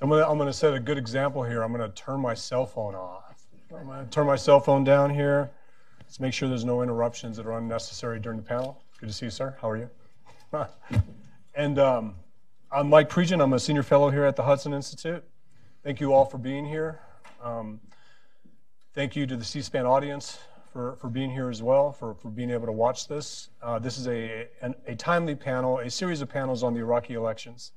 I'm gonna, I'm gonna set a good example here. I'm gonna turn my cell phone off. I'm gonna turn my cell phone down here. Let's make sure there's no interruptions that are unnecessary during the panel. Good to see you, sir. How are you? and um, I'm Mike Pregent. I'm a senior fellow here at the Hudson Institute. Thank you all for being here. Um, thank you to the C-SPAN audience for, for being here as well, for, for being able to watch this. Uh, this is a, a timely panel, a series of panels on the Iraqi elections.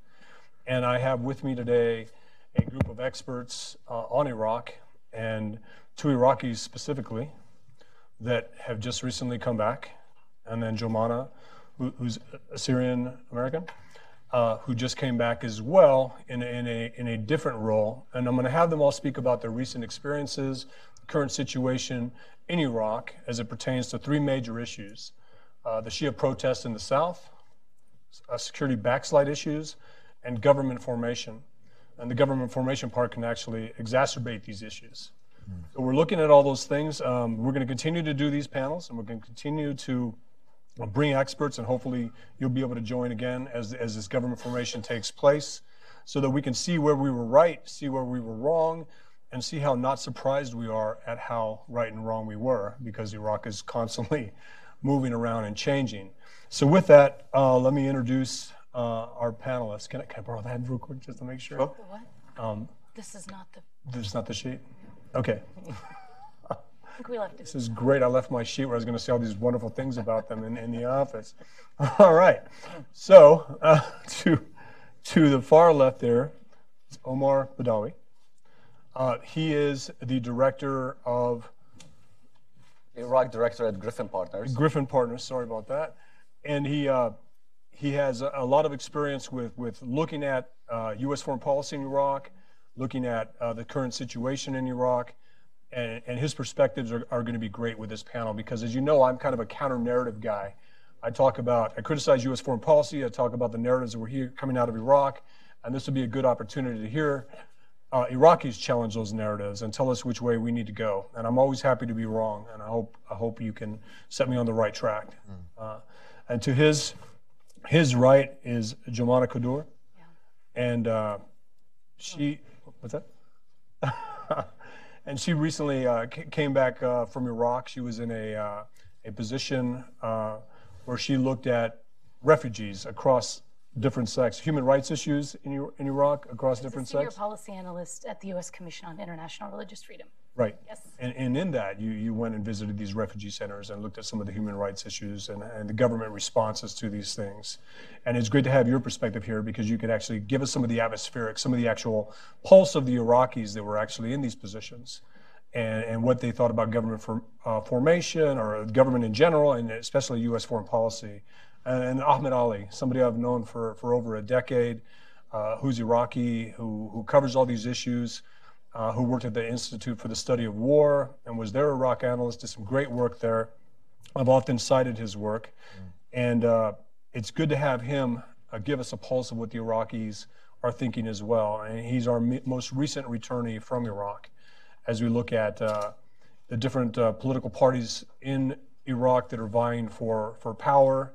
And I have with me today a group of experts uh, on Iraq and two Iraqis specifically that have just recently come back. And then Jomana, who, who's a Syrian American, uh, who just came back as well in a, in, a, in a different role. And I'm going to have them all speak about their recent experiences, current situation in Iraq as it pertains to three major issues uh, the Shia protests in the south, uh, security backslide issues, and government formation. And the government formation part can actually exacerbate these issues. So we're looking at all those things. Um, we're going to continue to do these panels, and we're going to continue to bring experts, and hopefully you'll be able to join again as, as this government formation takes place so that we can see where we were right, see where we were wrong, and see how not surprised we are at how right and wrong we were because Iraq is constantly moving around and changing. So, with that, uh, let me introduce uh, our panelists. Can I, can I, borrow that real quick just to make sure? What? Um, this is not the. This is not the sheet? Okay. I think we left it. This is great. I left my sheet where I was going to say all these wonderful things about them in, in the office. All right. So, uh, to, to the far left there is Omar Badawi. Uh, he is the director of Iraq director at Gryphon Partners. Gryphon Partners, sorry about that. And he uh, he has a, a, lot of experience with with looking at uh, U.S. foreign policy in Iraq, looking at uh, the current situation in Iraq, and, and his perspectives are, are going to be great with this panel because, as you know, I'm kind of a counter narrative guy. I talk about I criticize U.S. foreign policy. I talk about the narratives that were here coming out of Iraq, and this would be a good opportunity to hear uh, Iraqis challenge those narratives and tell us which way we need to go. And I'm always happy to be wrong, and I hope I hope you can set me on the right track. Mm. Uh, and to his his right is Jomana Qaddour, yeah. and uh, she what's that? and she recently uh, came back uh, from Iraq. She was in a uh, a position where she looked at refugees across different sects, human rights issues in, in Iraq across As different a senior sects? policy analyst at the U.S. Commission on International Religious Freedom. Right. Yes. And, and in that, you, you went and visited these refugee centers and looked at some of the human rights issues and, and the government responses to these things. And it's great to have your perspective here because you could actually give us some of the atmospheric, some of the actual pulse of the Iraqis that were actually in these positions. And, and what they thought about government for, uh, formation or government in general, and especially U.S. foreign policy and Ahmed Ali, somebody I've known for, for over a decade, uh, who's Iraqi, who, who covers all these issues, uh, who worked at the Institute for the Study of War and was their Iraq analyst, did some great work there. I've often cited his work, mm. and uh, it's good to have him uh, give us a pulse of what the Iraqis are thinking as well. And he's our most recent returnee from Iraq as we look at uh, the different uh, political parties in Iraq that are vying for, for power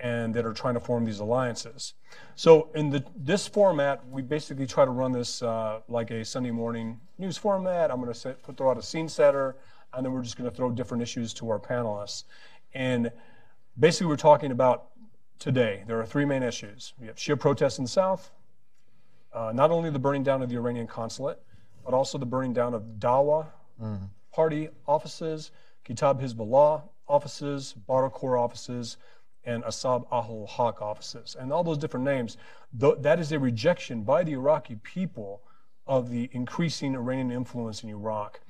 and that are trying to form these alliances. So in the, this format, we basically try to run this uh, like a Sunday morning news format. I'm going to throw out a scene setter, and then we're just going to throw different issues to our panelists. And basically, we're talking about today. There are three main issues. We have Shia protests in the south, uh, not only the burning down of the Iranian consulate, but also the burning down of Dawa mm-hmm. party offices, Kataib Hezbollah offices, Corps offices, and Asaib Ahl Haq offices, and all those different names, th- that is a rejection by the Iraqi people of the increasing Iranian influence in Iraq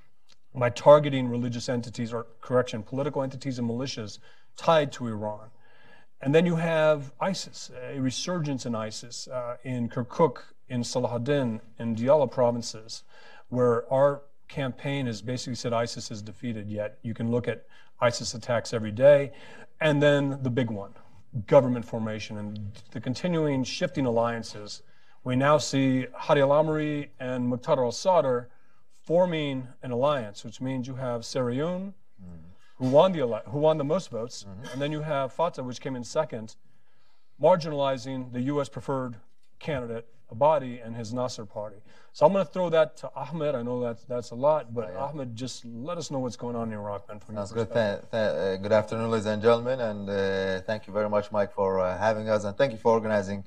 by targeting religious entities, or correction, political entities and militias tied to Iran. And then you have ISIS, a resurgence in ISIS uh, in Kirkuk, in Salahuddin, in Diyala provinces, where our campaign has basically said ISIS is defeated, yet you can look at ISIS attacks every day. And then the big one, government formation and the continuing shifting alliances. We now see Hadi al-Amiri and Muqtada al-Sadr forming an alliance, which means you have Sairoon, mm-hmm. who won the who won the most votes, mm-hmm. and then you have Fatah, which came in second, marginalizing the U.S. preferred candidate Abadi and his Nasr party. So I'm going to throw that to Ahmed. I know that that's a lot, but Ahmed, just let us know what's going on in Iraq, man. From Sounds good. Th- uh, good afternoon, ladies and gentlemen, and uh, thank you very much, Mike, for uh, having us, and thank you for organizing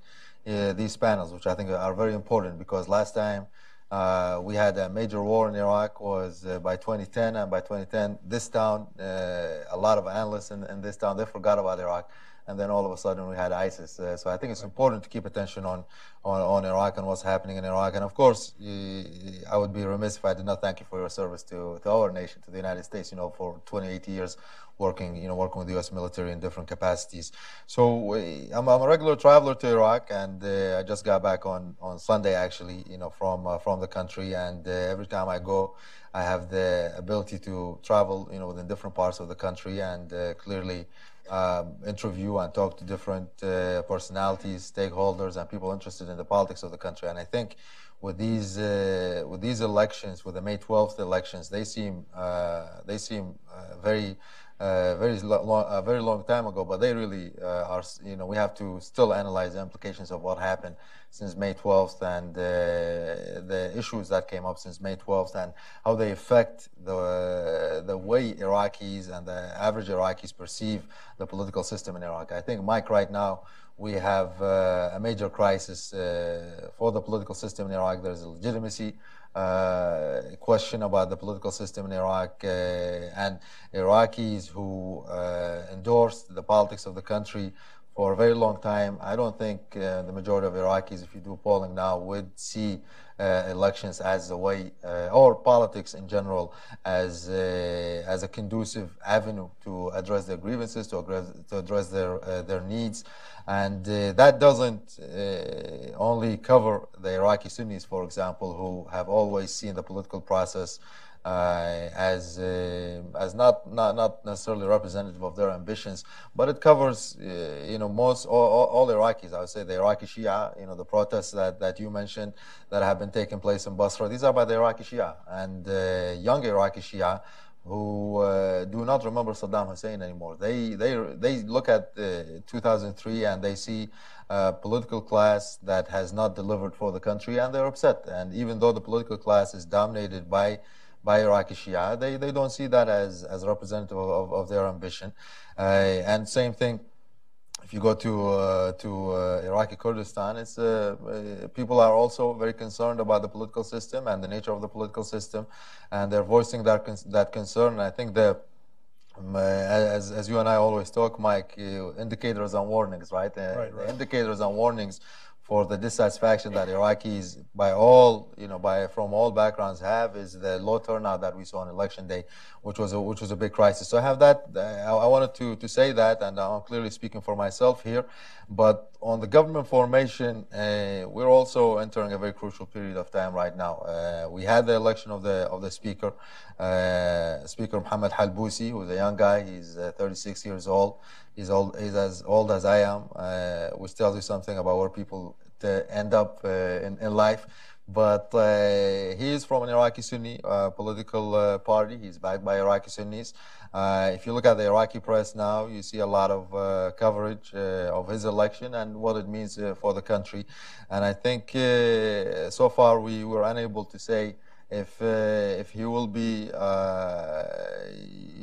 uh, these panels, which I think are very important because last time uh, we had a major war in Iraq was uh, by 2010, and by 2010, this town, uh, a lot of analysts in, in this town, they forgot about Iraq. And then all of a sudden we had ISIS. Uh, so I think it's important to keep attention on, on, on Iraq and what's happening in Iraq. And of course, I would be remiss if I did not thank you for your service to, to our nation, to the United States, you know, for 28 years working, you know, working with the U.S. military in different capacities. So I'm, I'm a regular traveler to Iraq, and uh, I just got back on, on Sunday, actually, you know, from uh, from the country. And uh, every time I go, I have the ability to travel, you know, within different parts of the country, and uh, clearly um, interview and talk to different uh, personalities, stakeholders, and people interested in the politics of the country. And I think with these uh, with these elections, with the May 12th elections, they seem uh, they seem uh, very very lo- lo- a very long time ago, but they really uh, are. You know, we have to still analyze the implications of what happened since May 12th and uh, the issues that came up since May 12th and how they affect the the way Iraqis and the average Iraqis perceive the political system in Iraq. I think, Mike, right now we have uh, a major crisis uh, for the political system in Iraq. There's a legitimacy uh, question about the political system in Iraq, uh, and Iraqis who uh, endorsed the politics of the country for a very long time. I don't think uh, the majority of Iraqis, if you do polling now, would see elections as a way, uh, or politics in general, as a, as a conducive avenue to address their grievances, to address, to address their uh, their needs, and uh, that doesn't uh, only cover the Iraqi Sunnis, for example, who have always seen the political process uh, as uh, as not, not not necessarily representative of their ambitions, but it covers uh, you know most all, all, Iraqis. I would say the Iraqi Shia, you know, the protests that, that you mentioned that have been taking place in Basra. These are by the Iraqi Shia and uh, young Iraqi Shia who uh, do not remember Saddam Hussein anymore. They they they look at uh, 2003 and they see a political class that has not delivered for the country, and they're upset. And even though the political class is dominated by by Iraqi Shia, they, they don't see that as, as representative of, of their ambition. Uh, and same thing, if you go to uh, to uh, Iraqi Kurdistan, it's uh, uh, people are also very concerned about the political system and the nature of the political system, and they're voicing that that concern. And I think the um, uh, as, as you and I always talk, Mike, indicators and warnings, right? Right, right. indicators and warnings for the dissatisfaction that Iraqis, by all you know, by from all backgrounds, have is the low turnout that we saw on election day, which was a, which was a big crisis. So I have that. I, I wanted to to say that, and I'm clearly speaking for myself here. But on the government formation, uh, we're also entering a very crucial period of time right now. Uh, we had the election of the of the speaker, uh, Speaker Mohammed Halbousi, who's a young guy. He's uh, 36 years old. He's old. As old as I am, uh, which tells you something about where people end up uh, in, in life. But uh, he is from an Iraqi Sunni uh, political uh, party. He's backed by Iraqi Sunnis. Uh, if you look at the Iraqi press now, you see a lot of uh, coverage of his election and what it means for the country. And I think so far we were unable to say if uh, if he will be uh,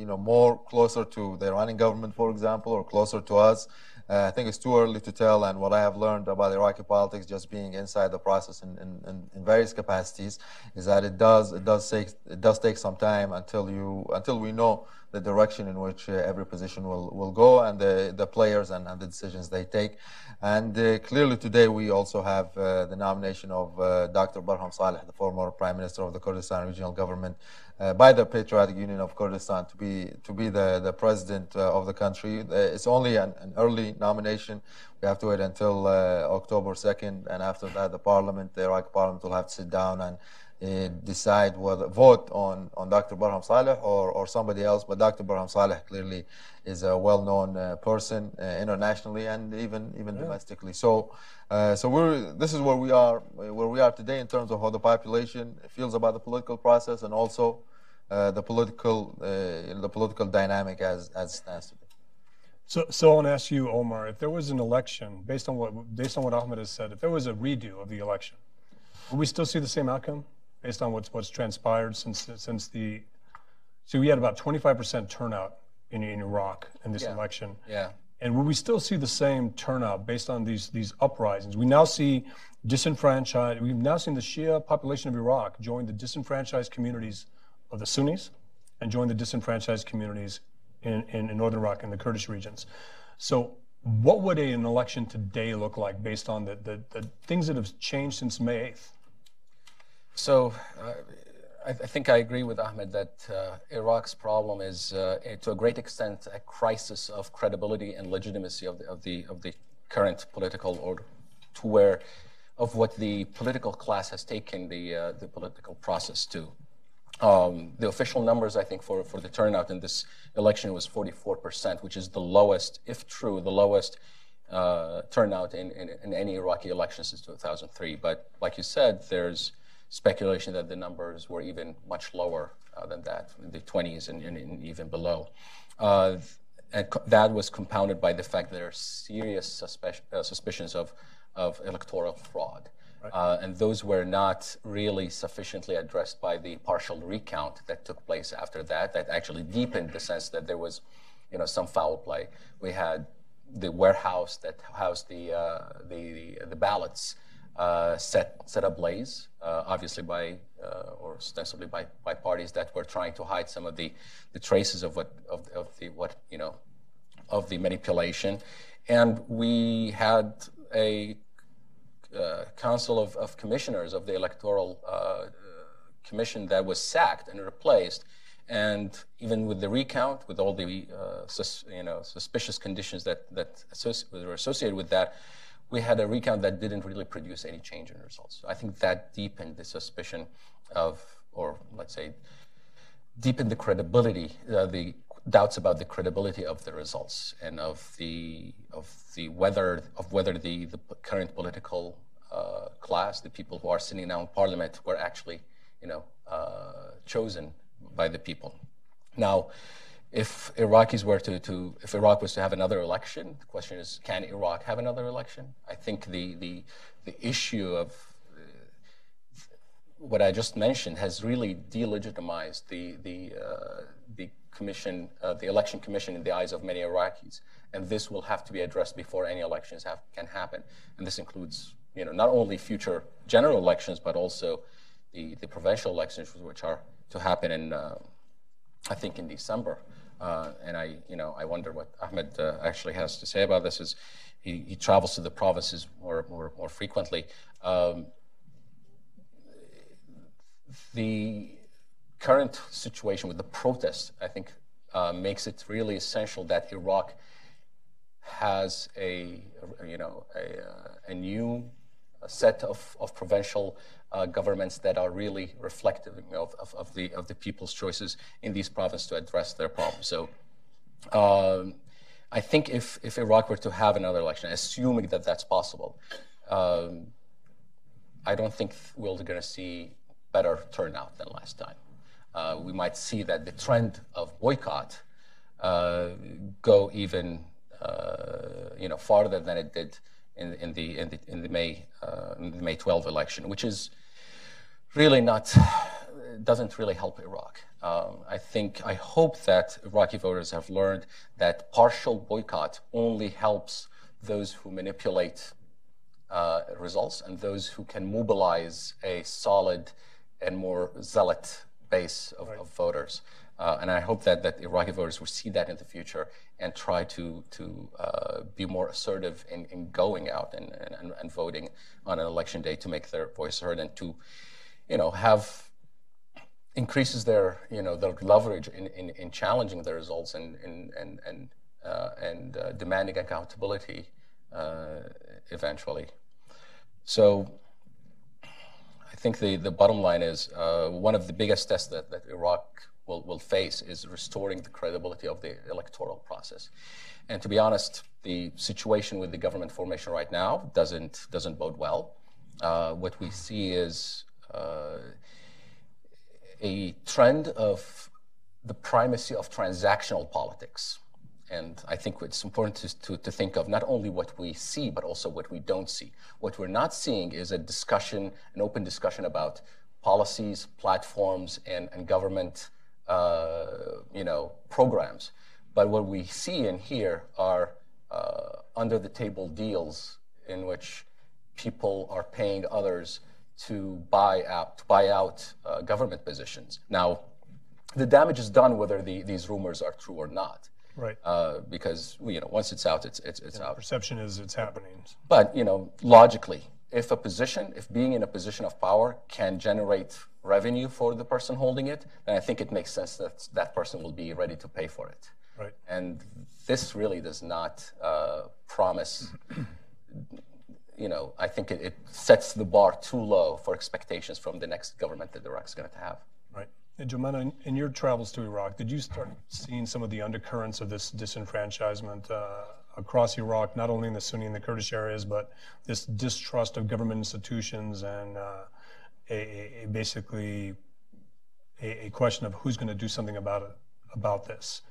you know more closer to the Iranian government, for example, or closer to us. Uh, I think it's too early to tell, and what I have learned about Iraqi politics, just being inside the process in, in, in, various capacities, is that it does it does take it does take some time until you until we know the direction in which uh, every position will, will go and the, the players and, and the decisions they take. And uh, clearly today we also have uh, the nomination of uh, Dr. Barham Saleh, the former Prime Minister of the Kurdistan Regional Government, uh, by the Patriotic Union of Kurdistan to be to be the, the president uh, of the country. Uh, it's only an, an early nomination. We have to wait until uh, October 2nd, and after that, the parliament, the Iraqi parliament, will have to sit down and uh, decide whether vote on, on Dr. Barham Saleh or, or somebody else. But Dr. Barham Saleh clearly is a well-known uh, person uh, internationally and even even domestically. So, uh, so we're this is where we are where we are today in terms of how the population feels about the political process and also uh, the political uh, the political dynamic as as it stands today. So, so I want to ask you, Omar, if there was an election, based on what based on what Ahmed has said, if there was a redo of the election, would we still see the same outcome based on what's what's transpired since since the? So we had about 25% turnout in, in Iraq in this Yeah. election. Yeah. And will we still see the same turnout based on these these uprisings? We now see disenfranchised. We've now seen the Shia population of Iraq join the disenfranchised communities of the Sunnis, and join the disenfranchised communities in, in, in northern Iraq and the Kurdish regions. So, what would an election today look like based on the, the, the things that have changed since May eighth? So uh, I, I think I agree with Ahmed that uh, Iraq's problem is, uh, eh, to a great extent, a crisis of credibility and legitimacy of the, of the, of the current political order, to where of what the political class has taken the, uh, the political process to. Um, the official numbers, I think, for, for the turnout in this election was 44%, which is the lowest, if true, the lowest uh, turnout in, in, in any Iraqi election since 2003. But like you said, there's speculation that the numbers were even much lower uh, than that, in the 20s and, and, and even below. Uh, and co- that was compounded by the fact that there are serious suspe- uh, suspicions of, of electoral fraud. Uh, and those were not really sufficiently addressed by the partial recount that took place after that. That actually deepened the sense that there was, you know, some foul play. We had the warehouse that housed the uh, the, the the ballots uh, set set ablaze, uh, obviously by uh, or ostensibly by, by parties that were trying to hide some of the, the traces of what of, of the what you know of the manipulation, and we had a uh, council of, of commissioners of the electoral uh, commission that was sacked and replaced. And even with the recount, with all the uh, sus, you know suspicious conditions that that associ- were associated with that, we had a recount that didn't really produce any change in results. I think that deepened the suspicion of, or let's say, deepened the credibility, uh, the doubts about the credibility of the results and of the of the whether of whether the, the current political uh, class, the people who are sitting now in parliament, were actually, you know, uh, chosen by the people. Now, if Iraqis were to, to if Iraq was to have another election, the question is, can Iraq have another election? I think the the the issue of what I just mentioned has really delegitimized the the uh, the commission, uh, the election commission, in the eyes of many Iraqis, and this will have to be addressed before any elections have, can happen. And this includes, you know, not only future general elections, but also the the provincial elections, which are to happen in, uh, I think, in December. Uh, and I, you know, I wonder what Ahmed uh, actually has to say about this. Is he, he travels to the provinces more more, more frequently. Um, the current situation with the protests, I think, uh, makes it really essential that Iraq has a, you know, a, uh, a new set of, of provincial uh, governments that are really reflective you know, of, of, the, of the people's choices in these provinces to address their problems. So um, I think if, if Iraq were to have another election, assuming that that's possible, um, I don't think we're going to see better turnout than last time. Uh, we might see that the trend of boycott uh, go even uh, you know farther than it did in, in the in the in the May uh, in the May 12 election, which is really not doesn't really help Iraq. Um, I think I hope that Iraqi voters have learned that partial boycott only helps those who manipulate uh, results and those who can mobilize a solid and more zealot base of, of voters. Uh, and I hope that, that Iraqi voters will see that in the future and try to, to uh, be more assertive in, in going out and, and, and voting on an election day to make their voice heard and to, you know, have increases their, you know, their leverage in, in, in challenging the results and, and, and, and, uh, and uh, demanding accountability uh, eventually. So I think the, the bottom line is uh, one of the biggest tests that, that Iraq will, will face is restoring the credibility of the electoral process. And to be honest, the situation with the government formation right now doesn't, doesn't bode well. Uh, what we see is uh, a trend of the primacy of transactional politics And I think it's important to, to, to, think of not only what we see, but also what we don't see. What we're not seeing is a discussion, an open discussion about policies, platforms, and, and government uh, you know, programs. But what we see and hear are uh, under the table deals in which people are paying others to buy out, to buy out uh, government positions. Now, the damage is done whether the, these rumors are true or not. Right. Uh, because you know, once it's out, it's it's, it's yeah, out. Perception is it's happening. But you know, logically, if a position, if being in a position of power can generate revenue for the person holding it, then I think it makes sense that that person will be ready to pay for it. Right. And this really does not uh, promise. you know, I think it, it, sets the bar too low for expectations from the next government that Iraq is going to have. And Jomana, in your travels to Iraq, did you start seeing some of the undercurrents of this disenfranchisement uh, across Iraq, not only in the Sunni and the Kurdish areas, but this distrust of government institutions and uh, a, a, basically a, a, question of who's going to do something about it, about this?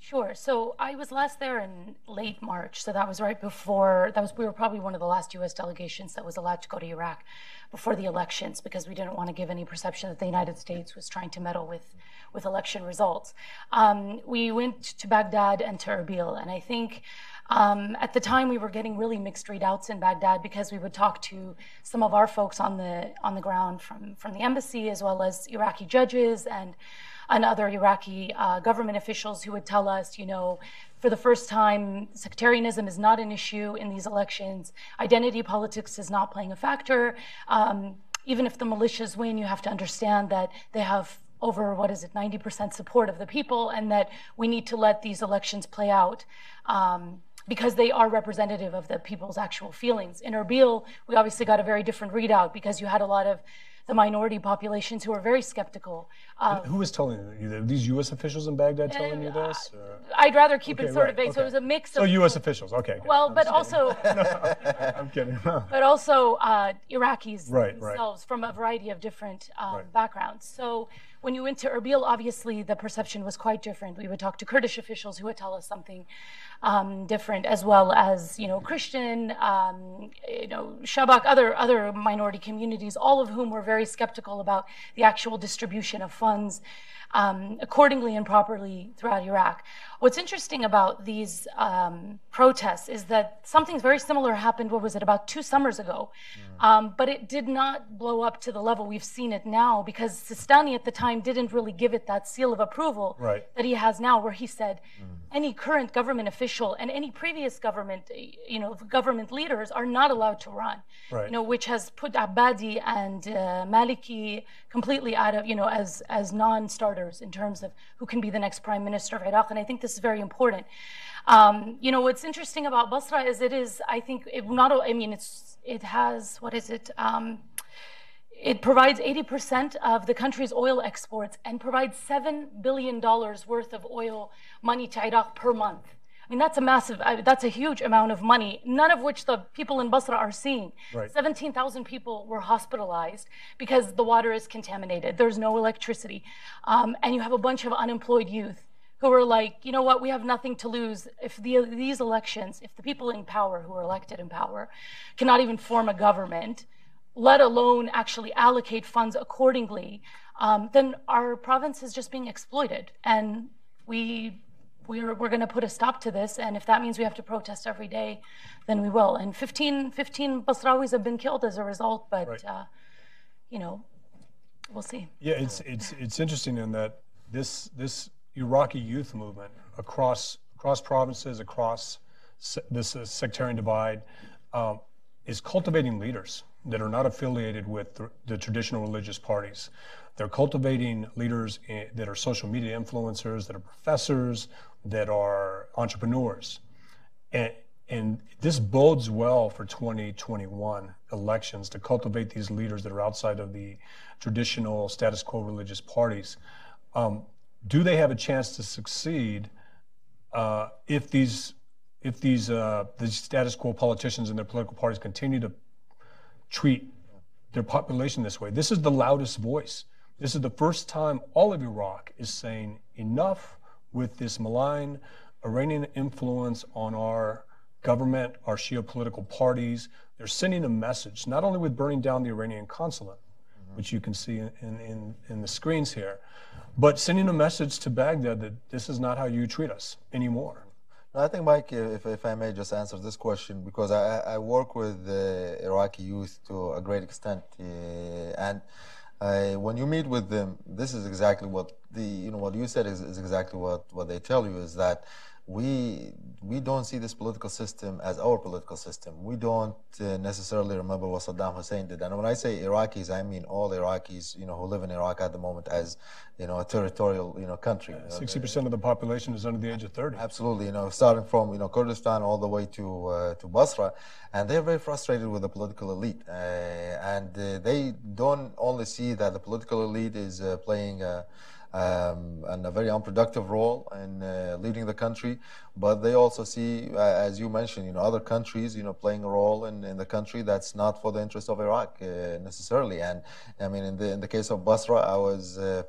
Sure. So I was last there in late March. So that was right before that was we were probably one of the last U.S. delegations that was allowed to go to Iraq before the elections because we didn't want to give any perception that the United States was trying to meddle with with election results. Um, we went to Baghdad and to Erbil, and I think. Um, at the time, we were getting really mixed readouts in Baghdad because we would talk to some of our folks on the on the ground from from the embassy as well as Iraqi judges and and other Iraqi uh, government officials who would tell us, you know, for the first time, sectarianism is not an issue in these elections. Identity politics is not playing a factor. Um, even if the militias win, you have to understand that they have over what is it 90% support of the people and that we need to let these elections play out um, because they are representative of the people's actual feelings in erbil we obviously got a very different readout because you had a lot of the minority populations who are very skeptical. Who was telling you that? These U.S. officials in Baghdad telling you this? Or? I'd rather keep okay, it sort right, of vague. Okay. So it was a mix of. So U.S. officials, okay. Well, but also. no, I'm kidding. but also uh, Iraqis right, themselves right. from a variety of different um, backgrounds. So when you went to Erbil, obviously the perception was quite different. We would talk to Kurdish officials who would tell us something um, different, as well as you know Christian, um, you know Shabak, other other minority communities, all of whom were very skeptical about the actual distribution of funds um, accordingly and properly throughout Iraq. What's interesting about these um, protests is that something very similar happened, what was it, about two summers ago? Mm. Um, but it did not blow up to the level we've seen it now because Sistani at the time didn't really give it that seal of approval right. that he has now, where he said mm. any current government official and any previous government, you know, government leaders are not allowed to run. Right. You know, which has put Abadi and uh, Maliki completely out of, you know, as as non-starters in terms of who can be the next prime minister of Iraq. And I think this is very important. Um, you know, what's interesting about Basra is it is, I think, it not. I mean, it's it has what is it? Um, it provides 80% of the country's oil exports and provides $7 billion worth of oil money to Iraq per month. I mean, that's a massive, uh, that's a huge amount of money, none of which the people in Basra are seeing. Right. 17,000 people were hospitalized because the water is contaminated. There's no electricity. Um, and you have a bunch of unemployed youth who are like, you know what, we have nothing to lose. If the, these elections, if the people in power who are elected in power cannot even form a government, let alone actually allocate funds accordingly, um, then our province is just being exploited. And we we're, we're going to put a stop to this. And if that means we have to protest every day, then we will. And 15, 15 Basrawis have been killed as a result, but, right. uh, you know, we'll see. Yeah, it's, it's, it's interesting in that this, this Iraqi youth movement across, across provinces, across se- this uh, sectarian divide, um, is cultivating leaders that are not affiliated with the, the traditional religious parties. They're cultivating leaders in, that are social media influencers, that are professors, that are entrepreneurs. And, and this bodes well for 2021 elections to cultivate these leaders that are outside of the traditional status quo religious parties. Um, do they have a chance to succeed uh, if these if these uh, these status quo politicians and their political parties continue to treat their population this way? This is the loudest voice. This is the first time all of Iraq is saying enough with this malign Iranian influence on our government, our Shia political parties. They're sending a message, not only with burning down the Iranian consulate, mm-hmm. which you can see in, in, in, the screens here, but sending a message to Baghdad that this is not how you treat us anymore. I think, Mike, if, if I may just answer this question, because I, I work with Iraqi youth to a great extent, uh, and when you meet with them, this is exactly what the you know what you said is, is exactly what, what they tell you is that we we don't see this political system as our political system. We don't uh, necessarily remember what Saddam Hussein did. And when I say Iraqis, I mean all Iraqis, you know, who live in Iraq at the moment as, you know, a territorial, you know, country. Sixty percent of the population is under the age of thirty. Absolutely, you know, starting from you know Kurdistan all the way to uh, to Basra, and they're very frustrated with the political elite, uh, and uh, they don't only see that the political elite is uh, playing um, and a very unproductive role in uh, leading the country. But they also see, uh, as you mentioned, you know, other countries, you know, playing a role in, in the country that's not for the interest of Iraq uh, necessarily. And I mean, in the in the case of Basra, I was uh,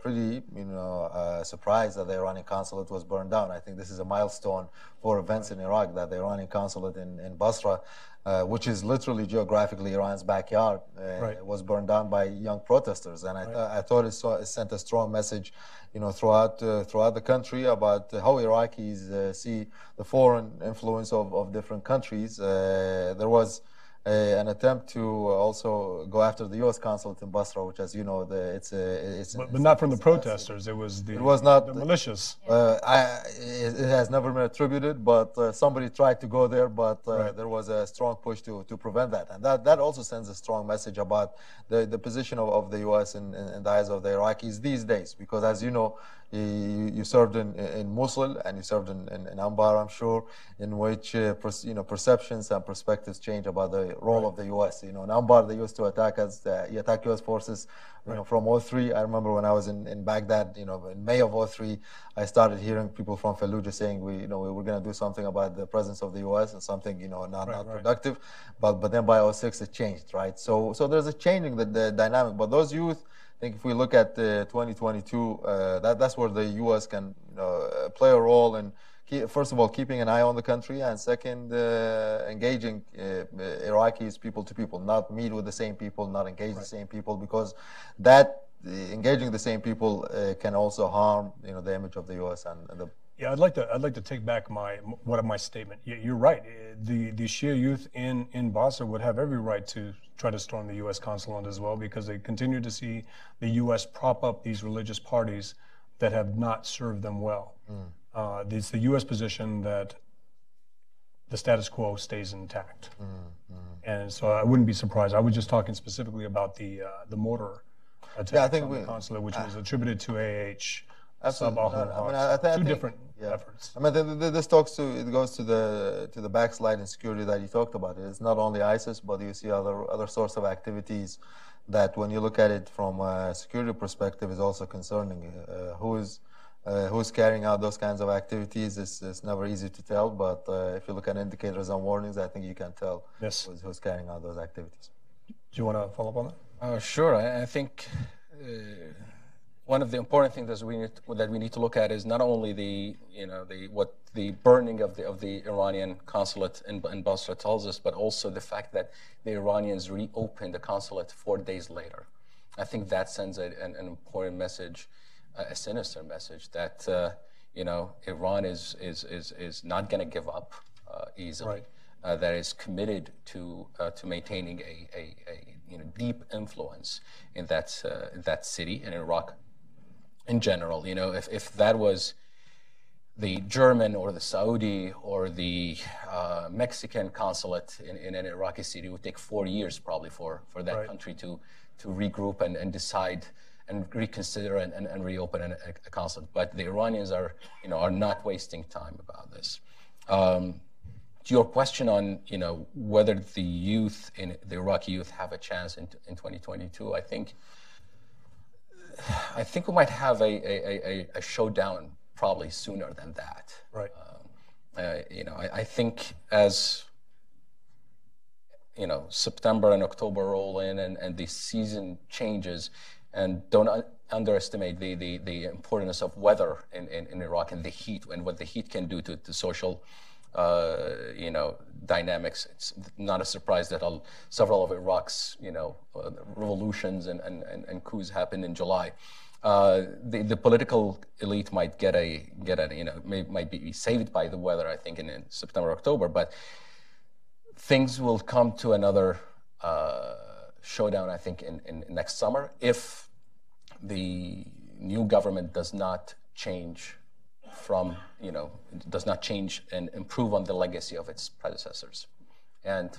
you know, uh, surprised that the Iranian consulate was burned down. I think this is a milestone for events in Iraq that the Iranian consulate in, in Basra uh, which is literally geographically Iran's backyard, uh, right. was burned down by young protesters. And I, th- I thought it, saw, it, sent a strong message, you know, throughout uh, throughout the country about how Iraqis uh, see the foreign influence of, of different countries. Uh, there was an attempt to also go after the U.S. consulate in Basra, which, as you know, the, it's a, it's, but, it's, but not from the protesters. It was the it was not the militias. Uh, I, it, it, has never been attributed, but uh, somebody tried to go there, but uh, right. there was a strong push to, to prevent that, and that, that also sends a strong message about the, the position of, of the U.S. in, in, in the eyes of the Iraqis these days, because as you know, you, served in, in Mosul and you served in, in, in Anbar, I'm sure, in which uh, you know perceptions and perspectives change about the role right. of the U.S. You know, in Anbar they used to attack us, uh, attack U.S. forces. You right. know, from 03, I remember when I was in, in Baghdad, you know, in May of 03, I started hearing people from Fallujah saying we, you know, we were going to do something about the presence of the U.S. and something, you know, not, right, not productive. But but then by 06 it changed, right? So so there's a changing the, the dynamic. But those youth I think if we look at uh, 2022, uh, that, that's where the U.S. can you know, uh, play a role in, first of all, keeping an eye on the country, and second, uh, engaging uh, Iraqis people to people, not meet with the same people, not engage right. the same people, because that engaging the same people uh, can also harm you know, the image of the U.S. and, and the yeah, I'd like to. I'd like to take back my what of my statement. You're right. The the Shia youth in in Basra would have every right to try to storm the U.S. consulate as well because they continue to see the U.S. prop up these religious parties that have not served them well. Mm. Uh, it's the U.S. position that the status quo stays intact, mm, mm. and so I wouldn't be surprised. I was just talking specifically about the uh, the mortar attack yeah, I think on we, the consulate, which uh, was attributed to AH. Absolutely. No, I mean, I, th- two I think, different yeah. efforts. I mean, the, the, this talks to it goes to the to the backslide in security that you talked about. It's not only ISIS, but you see other other sorts of activities that, when you look at it from a security perspective, is also concerning. Uh, who is uh, who's carrying out those kinds of activities is, is never easy to tell. But uh, if you look at indicators and warnings, I think you can tell yes. who's, who's carrying out those activities. Do you want to follow up on that? Uh, sure. I, I think uh, one of the important things that we need to, that we need to look at is not only the you know the what the burning of the of the Iranian consulate in, in Basra tells us, but also the fact that the Iranians reopened the consulate four days later. I think that sends a, an, an, important message, a sinister message that uh, you know Iran is is is is not going to give up uh, easily. Right. Uh, that is committed to uh, to maintaining a, a, a, you know deep influence in that uh, that city in Iraq in general. You know, if, if that was the German or the Saudi or the uh, Mexican consulate in, in, an Iraqi city, it would take four years probably for, for that right. country to, to regroup and, and decide and reconsider and, and, and reopen an, a, a, consulate. But the Iranians are, you know, are not wasting time about this. Um, to your question on, you know, whether the youth in the Iraqi youth have a chance in, in 2022, I think I think we might have a, a, a, a showdown probably sooner than that. Right. Uh, uh, you know, I, I, think as you know September and October roll in, and, and the season changes, and don't underestimate the, the, the importance of weather in, in, in, Iraq and the heat and what the heat can do to, to social, uh, you know, dynamics. It's not a surprise that I'll, several of Iraq's, you know, uh, revolutions and, and, and, coups happened in July. Uh, the, the political elite might get a, get a, you know, may, might be saved by the weather, I think, in, in September, October, but things will come to another uh, showdown, I think, in, in next summer if the new government does not change from, you know, does not change and improve on the legacy of its predecessors. And,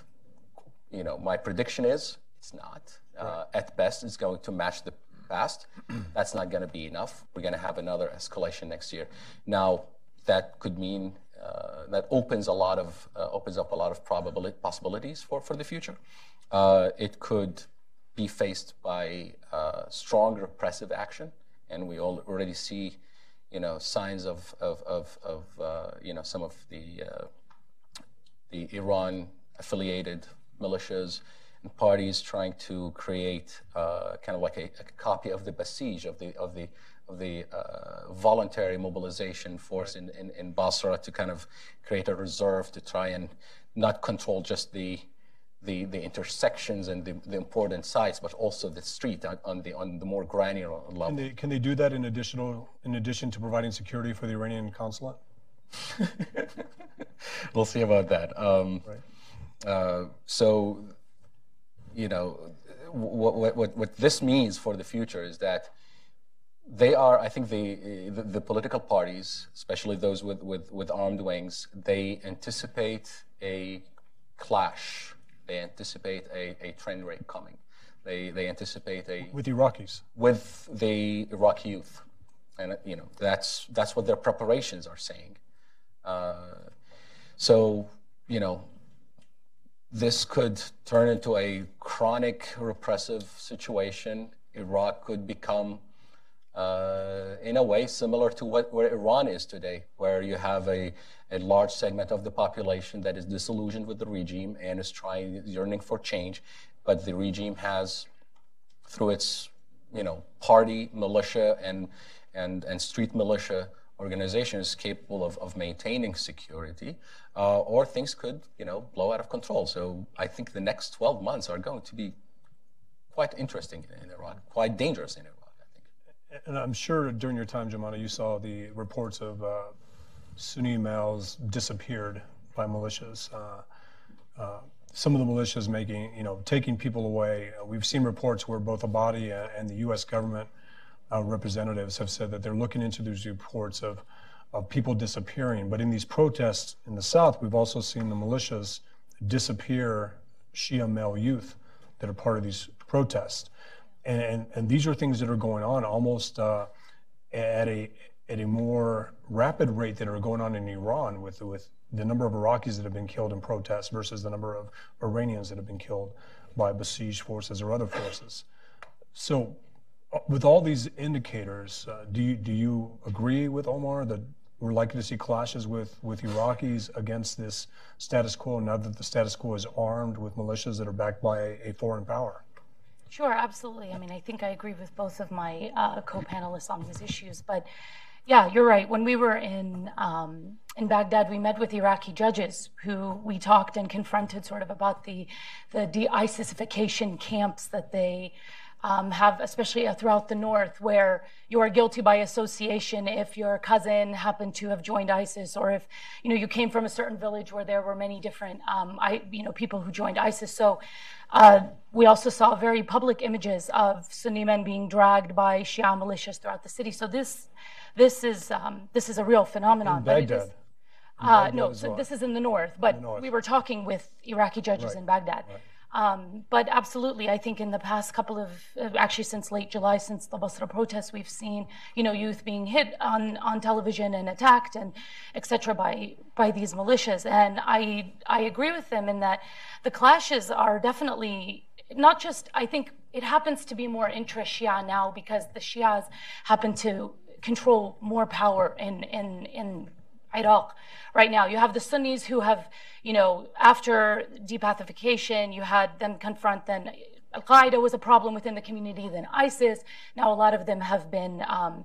you know, my prediction is it's not. Uh, at best, it's going to match the past. That's not going to be enough. We're going to have another escalation next year. Now, that could mean uh, that opens a lot of uh, opens up a lot of probability possibilities for for the future. Uh, it could be faced by uh, strong repressive action, and we all already see, you know, signs of of of, of uh, you know some of the uh, the Iran affiliated militias and parties trying to create uh, kind of like a, a, copy of the Basij of the of the of the uh, voluntary mobilization force in, in, in Basra to kind of create a reserve to try and not control just the the, the intersections and the, the important sites, but also the street on, on the on the more granular level. Can they, can they do that in additional in addition to providing security for the Iranian consulate? we'll see about that. Um, right. uh, so, you know, what, what, what this means for the future is that they are, I think, the, the, the political parties, especially those with, with, with armed wings, they anticipate a clash they anticipate a, a trend rate coming. They, they anticipate a with Iraqis with the Iraqi youth, and you know that's that's what their preparations are saying. Uh, so you know this could turn into a chronic repressive situation. Iraq could become uh, in a way similar to what, where Iran is today, where you have a, a large segment of the population that is disillusioned with the regime and is trying, yearning for change, but the regime has, through its, you know, party, militia, and, and, and street militia organizations capable of, of maintaining security, uh, or things could, you know, blow out of control. So I think the next 12 months are going to be quite interesting in Iran, quite dangerous in Iran. And I'm sure during your time, Jomana, you saw the reports of uh, Sunni males disappeared by militias. Uh, uh, some of the militias making, you know, taking people away. We've seen reports where both Abadi and the U.S. government uh, representatives have said that they're looking into these reports of, of people disappearing. But in these protests in the South, we've also seen the militias disappear Shia male youth that are part of these protests and, and, these are things that are going on almost uh, at a at a more rapid rate that are going on in Iran with with the number of Iraqis that have been killed in protests versus the number of Iranians that have been killed by Basij forces or other forces. So, uh, with all these indicators, uh, do you do you agree with Omar that we're likely to see clashes with, with Iraqis against this status quo now that the status quo is armed with militias that are backed by a, a foreign power? Sure, absolutely. I mean, I think I agree with both of my uh, co-panelists on these issues, but yeah, you're right. When we were in um, in Baghdad, we met with Iraqi judges who we talked and confronted sort of about the the de-ISISification camps that they um, have, especially uh, throughout the north, where you are guilty by association if your cousin happened to have joined ISIS, or if you know you came from a certain village where there were many different, um, I, you know, people who joined ISIS. So uh, we also saw very public images of Sunni men being dragged by Shia militias throughout the city. So this, this is um, this is a real phenomenon. In Baghdad. Uh, no, so this is in the north, but the north. we were talking with Iraqi judges right. in Baghdad. Right. Um, but absolutely, I think in the past couple of, actually since late July, since the Basra protests, we've seen, you know, youth being hit on, on television and attacked and etc. by by these militias. And I I agree with them in that the clashes are definitely not just. I think it happens to be more intra-Shia now because the Shias happen to control more power in in in Iraq right now. You have the Sunnis who have, you know, after de-Baathification, you had them confront then Al Qaeda was a problem within the community, then ISIS. Now a lot of them have been. Um,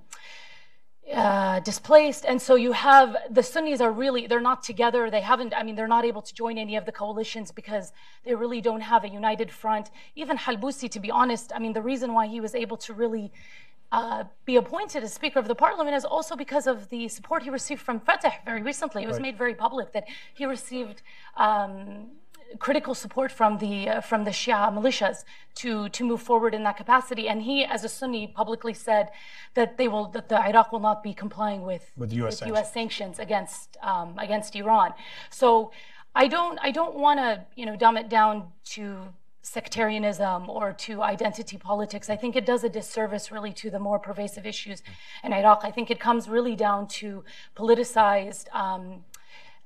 uh, displaced. And so you have the Sunnis are really, they're not together. They haven't, I mean, they're not able to join any of the coalitions because they really don't have a united front. Even Halbousi, to be honest, I mean, the reason why he was able to really uh, be appointed as Speaker of the Parliament is also because of the support he received from Fatah very recently. It was right. made very public that he received. Um, critical support from the uh, from the Shia militias to to move forward in that capacity. And he, as a Sunni, publicly said that they will that the Iraq will not be complying with with U.S. With sanctions. US sanctions against um, against Iran. So I don't I don't want to you know dumb it down to sectarianism or to identity politics. I think it does a disservice really to the more pervasive issues in Iraq. I think it comes really down to politicized. Um,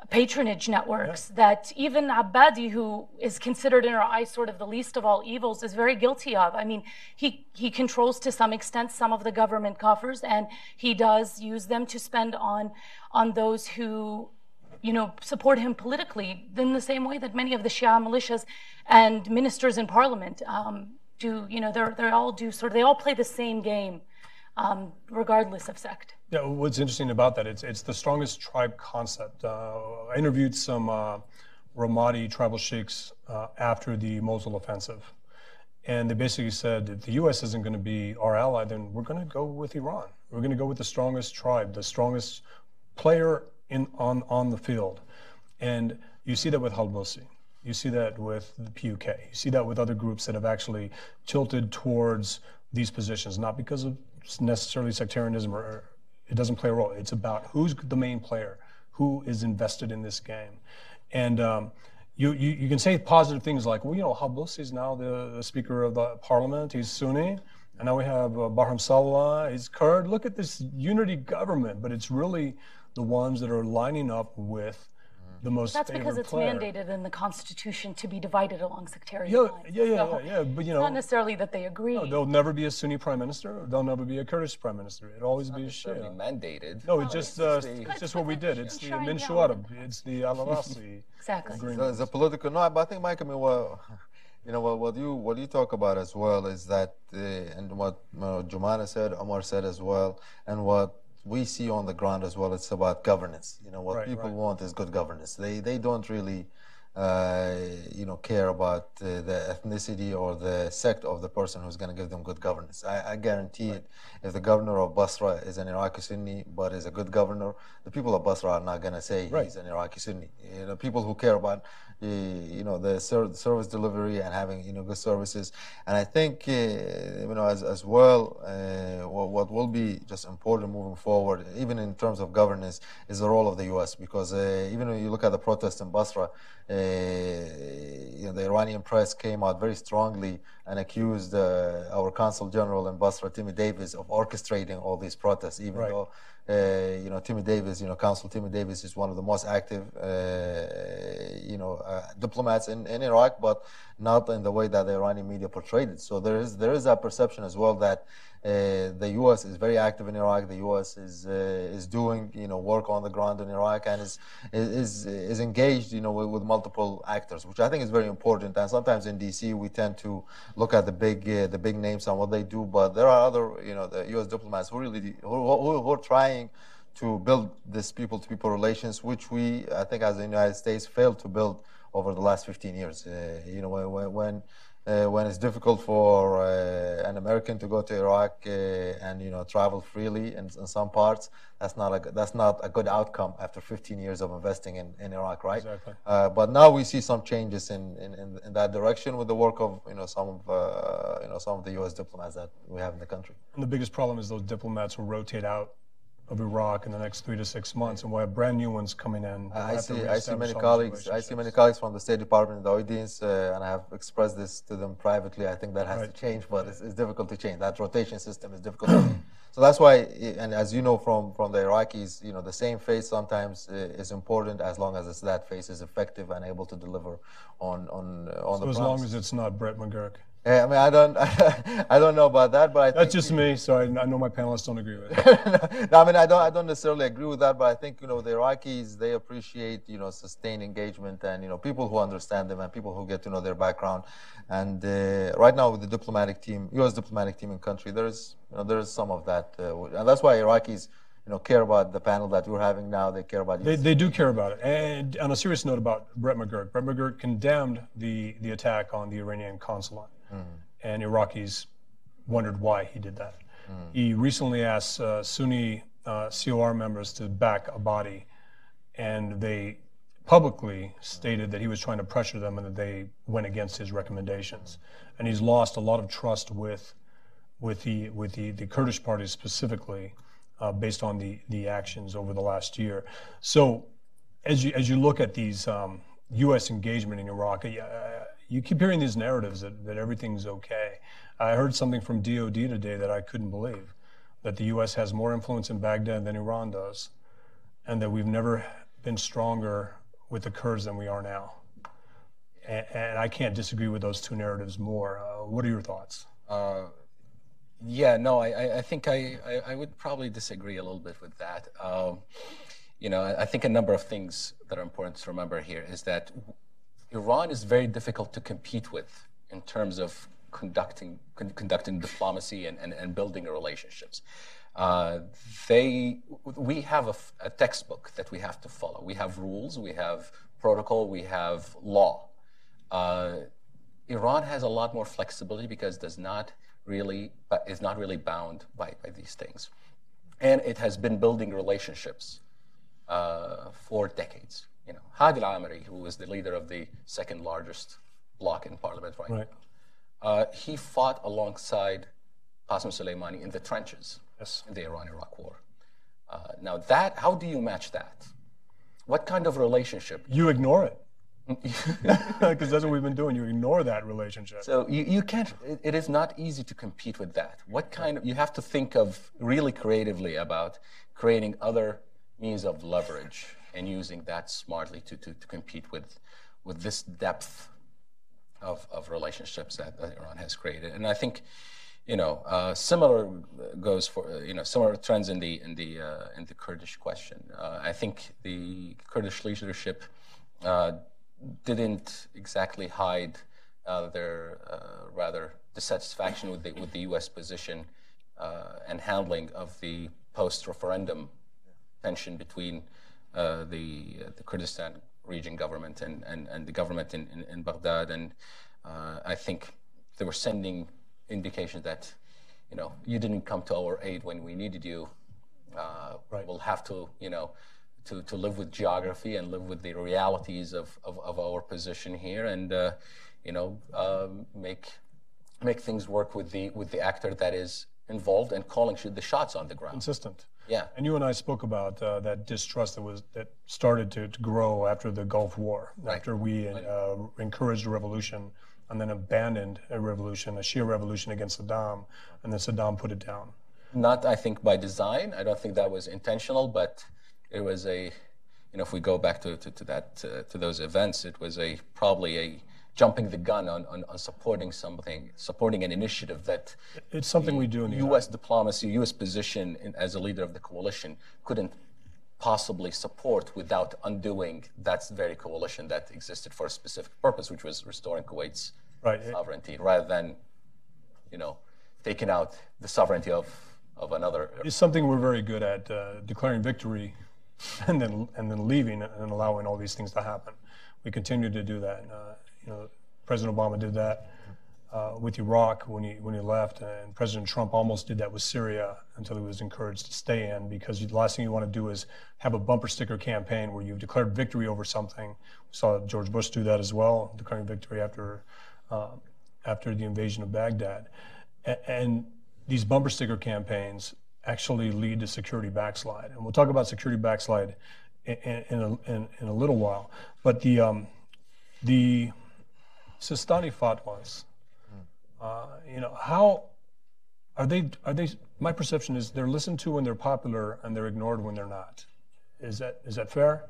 patronage networks yeah. that even Abadi, who is considered in our eyes sort of the least of all evils, is very guilty of. I mean, he, he controls to some extent some of the government coffers, and he does use them to spend on, on those who you know, support him politically in the same way that many of the Shia militias and ministers in parliament um, do, you know, they all do sort of, they all play the same game um, regardless of sect. Yeah, what's interesting about that, it's, it's the strongest tribe concept. Uh, I interviewed some uh, Ramadi tribal sheikhs uh, after the Mosul offensive. And they basically said, if the U.S. isn't going to be our ally, then we're going to go with Iran. We're going to go with the strongest tribe, the strongest player in, on, on the field. And you see that with Halbousi. You see that with the PUK. You see that with other groups that have actually tilted towards these positions, not because of necessarily sectarianism or it doesn't play a role. It's about who's the main player, who is invested in this game. And um, you, you, you, can say positive things like, well, you know, Halbousi is now the, the, Speaker of the Parliament. He's Sunni. And now we have uh, Barham. He's Kurd. Look at this unity government. But it's really the ones that are lining up with the most That's because it's player. mandated in the Constitution to be divided along sectarian yeah, lines. Yeah, yeah, so yeah, yeah. But you know, not necessarily that they agree. No, there'll never be a Sunni prime minister. There'll never be a Kurdish prime minister. It'll always it's be a Shia. mandated. No, it's just uh, it's just what we did. It's the Min Shuarab. It's the Al Rasi. exactly. So it's a political. No, but I think Mike. I mean, well, you know what, what you what you talk about as well is that, uh, and what you know, Jomana said, Omar said as well, and what we see on the ground as well. It's about governance. You know, what right, people right. want is good governance. They they don't really, you know, care about uh, the ethnicity or the sect of the person who's going to give them good governance. I, I guarantee right. it. If the governor of Basra is an Iraqi Sunni but is a good governor, the people of Basra are not going to say he's an Iraqi Sunni. You know, people who care about you know the service delivery and having you know good services and i think uh, you know as, as well uh, what, what, will be just important moving forward even in terms of governance is the role of the us because uh, even when you look at the protests in basra uh, you know the iranian press came out very strongly and accused uh, our consul general in basra timmy davis of orchestrating all these protests even right. though uh, you know, Timmy Davis, you know, Consul Timmy Davis is one of the most active, uh, you know, uh, diplomats in, in Iraq, but not in the way that the Iranian media portrayed it. So there is there is that perception as well that uh, the U.S. is very active in Iraq. The U.S. is uh, is doing you know work on the ground in Iraq and is is is engaged you know with, with, multiple actors, which I think is very important. And sometimes in D.C. we tend to look at the big uh, the big names and what they do, but there are other you know the U.S. diplomats who really who, who, who are trying to build this people-to-people relations, which we I think as the United States failed to build over the last 15 years. Uh, you know when, when uh, when it's difficult for uh, an American to go to Iraq uh, and you know travel freely in, in, some parts, that's not a that's not a good outcome after 15 years of investing in, in Iraq, right? Exactly. Uh, but now we see some changes in, in, in, that direction with the work of you know some of uh, you know some of the U.S. diplomats that we have in the country. And the biggest problem is those diplomats will rotate out of Iraq in the next three to six months, and we'll have brand new ones coming in. I see. I see many colleagues. I see many colleagues from the State Department in the audience, uh, and I have expressed this to them privately. I think that has right. to change, but it's, it's, difficult to change. That rotation system is difficult. so that's why, and as you know from from the Iraqis, you know the same face sometimes uh, is important as long as that face is effective and able to deliver on on on so the. as long as it's not Brett McGurk. I mean, I don't, I don't know about that, but I That's just me, so I, I know my panelists don't agree with it. no, I mean, I don't, I don't necessarily agree with that, but I think you know the Iraqis they appreciate you know sustained engagement and you know people who understand them and people who get to know their background. And uh, right now with the diplomatic team, U.S. diplomatic team in country, there is you know there is some of that, uh, and that's why Iraqis you know care about the panel that we're having now. They care about They, they do care about it. And on a serious note about Brett McGurk, Brett McGurk condemned the, the attack on the Iranian consulate, and Iraqis wondered why he did that. He recently asked uh, Sunni uh, COR members to back Abadi, and they publicly stated that he was trying to pressure them and that they went against his recommendations. And he's lost a lot of trust with, with, the, with the, the Kurdish parties specifically uh, based on the, the actions over the last year. So as you, as you look at these um, U.S. engagement in Iraq, uh, you keep hearing these narratives that, that everything's okay. I heard something from DOD today that I couldn't believe, that the U.S. has more influence in Baghdad than Iran does, and that we've never been stronger with the Kurds than we are now. And, and I can't disagree with those two narratives more. Uh, what are your thoughts? Uh, yeah, no, I, I, think I, I, would probably disagree a little bit with that. Um, you know, I think a number of things that are important to remember here is that Iran is very difficult to compete with in terms of conducting con- conducting diplomacy and, and, and building relationships. Uh, they, we have a, a, textbook that we have to follow. We have rules, we have protocol, we have law. Uh, Iran has a lot more flexibility because does not really is not really bound by, by these things, and it has been building relationships uh, for decades. You know, Hadi al-Amiri, who was the leader of the second largest bloc in parliament right, right. Uh, he fought alongside Qasem Soleimani in the trenches yes. in the Iran-Iraq war. Uh, now that, how do you match that? What kind of relationship? You ignore it. Because that's what we've been doing. You ignore that relationship. So you, you can't, it, it is not easy to compete with that. What kind of, you have to think of really creatively about creating other means of leverage and using that smartly to, to, to compete with, with this depth of, of relationships that, that Iran has created. And I think, you know, uh, similar goes for, uh, you know, similar trends in the, in the, uh, in the Kurdish question. Uh, I think the Kurdish leadership uh, didn't exactly hide uh, their rather dissatisfaction with the, with the U.S. position and handling of the post-referendum tension between the, the Kurdistan region government and, and, and the government in, in, in Baghdad. And uh, I think they were sending indications that, you know, you didn't come to our aid when we needed you. Uh, right. We'll have to, you know, to, to live with geography and live with the realities of, of, of our position here and, uh, you know, um, make, make things work with the, with the actor that is involved and calling the shots on the ground. Consistent. Yeah. And you and I spoke about uh, that distrust that was that started to, to grow after the Gulf War, right. after we uh, encouraged a revolution and then abandoned a revolution, a Shia revolution against Saddam, and then Saddam put it down. Not, I think, by design. I don't think that was intentional, but it was a, you know, if we go back to, to, to that, uh, to those events, it was a probably a jumping the gun on, on, on, supporting something, supporting an initiative that it's something we do in the U.S. diplomacy, U.S. position in, as a leader of the coalition couldn't possibly support without undoing that very coalition that existed for a specific purpose, which was restoring Kuwait's right. sovereignty, rather than, you know, taking out the sovereignty of, of another. It's something we're very good at, uh, declaring victory and then, and then leaving and allowing all these things to happen. We continue to do that. Uh, you know, President Obama did that uh, with Iraq when he when he left, and President Trump almost did that with Syria until he was encouraged to stay in because the last thing you want to do is have a bumper sticker campaign where you've declared victory over something. We saw George Bush do that as well, declaring victory after uh, after the invasion of Baghdad, and, and these bumper sticker campaigns actually lead to security backslide, and we'll talk about security backslide in, in, a, in, in a little while. But the um, the Sistani fatwas, uh, you know, how are they? Are they? My perception is they're listened to when they're popular and they're ignored when they're not. Is that is that fair?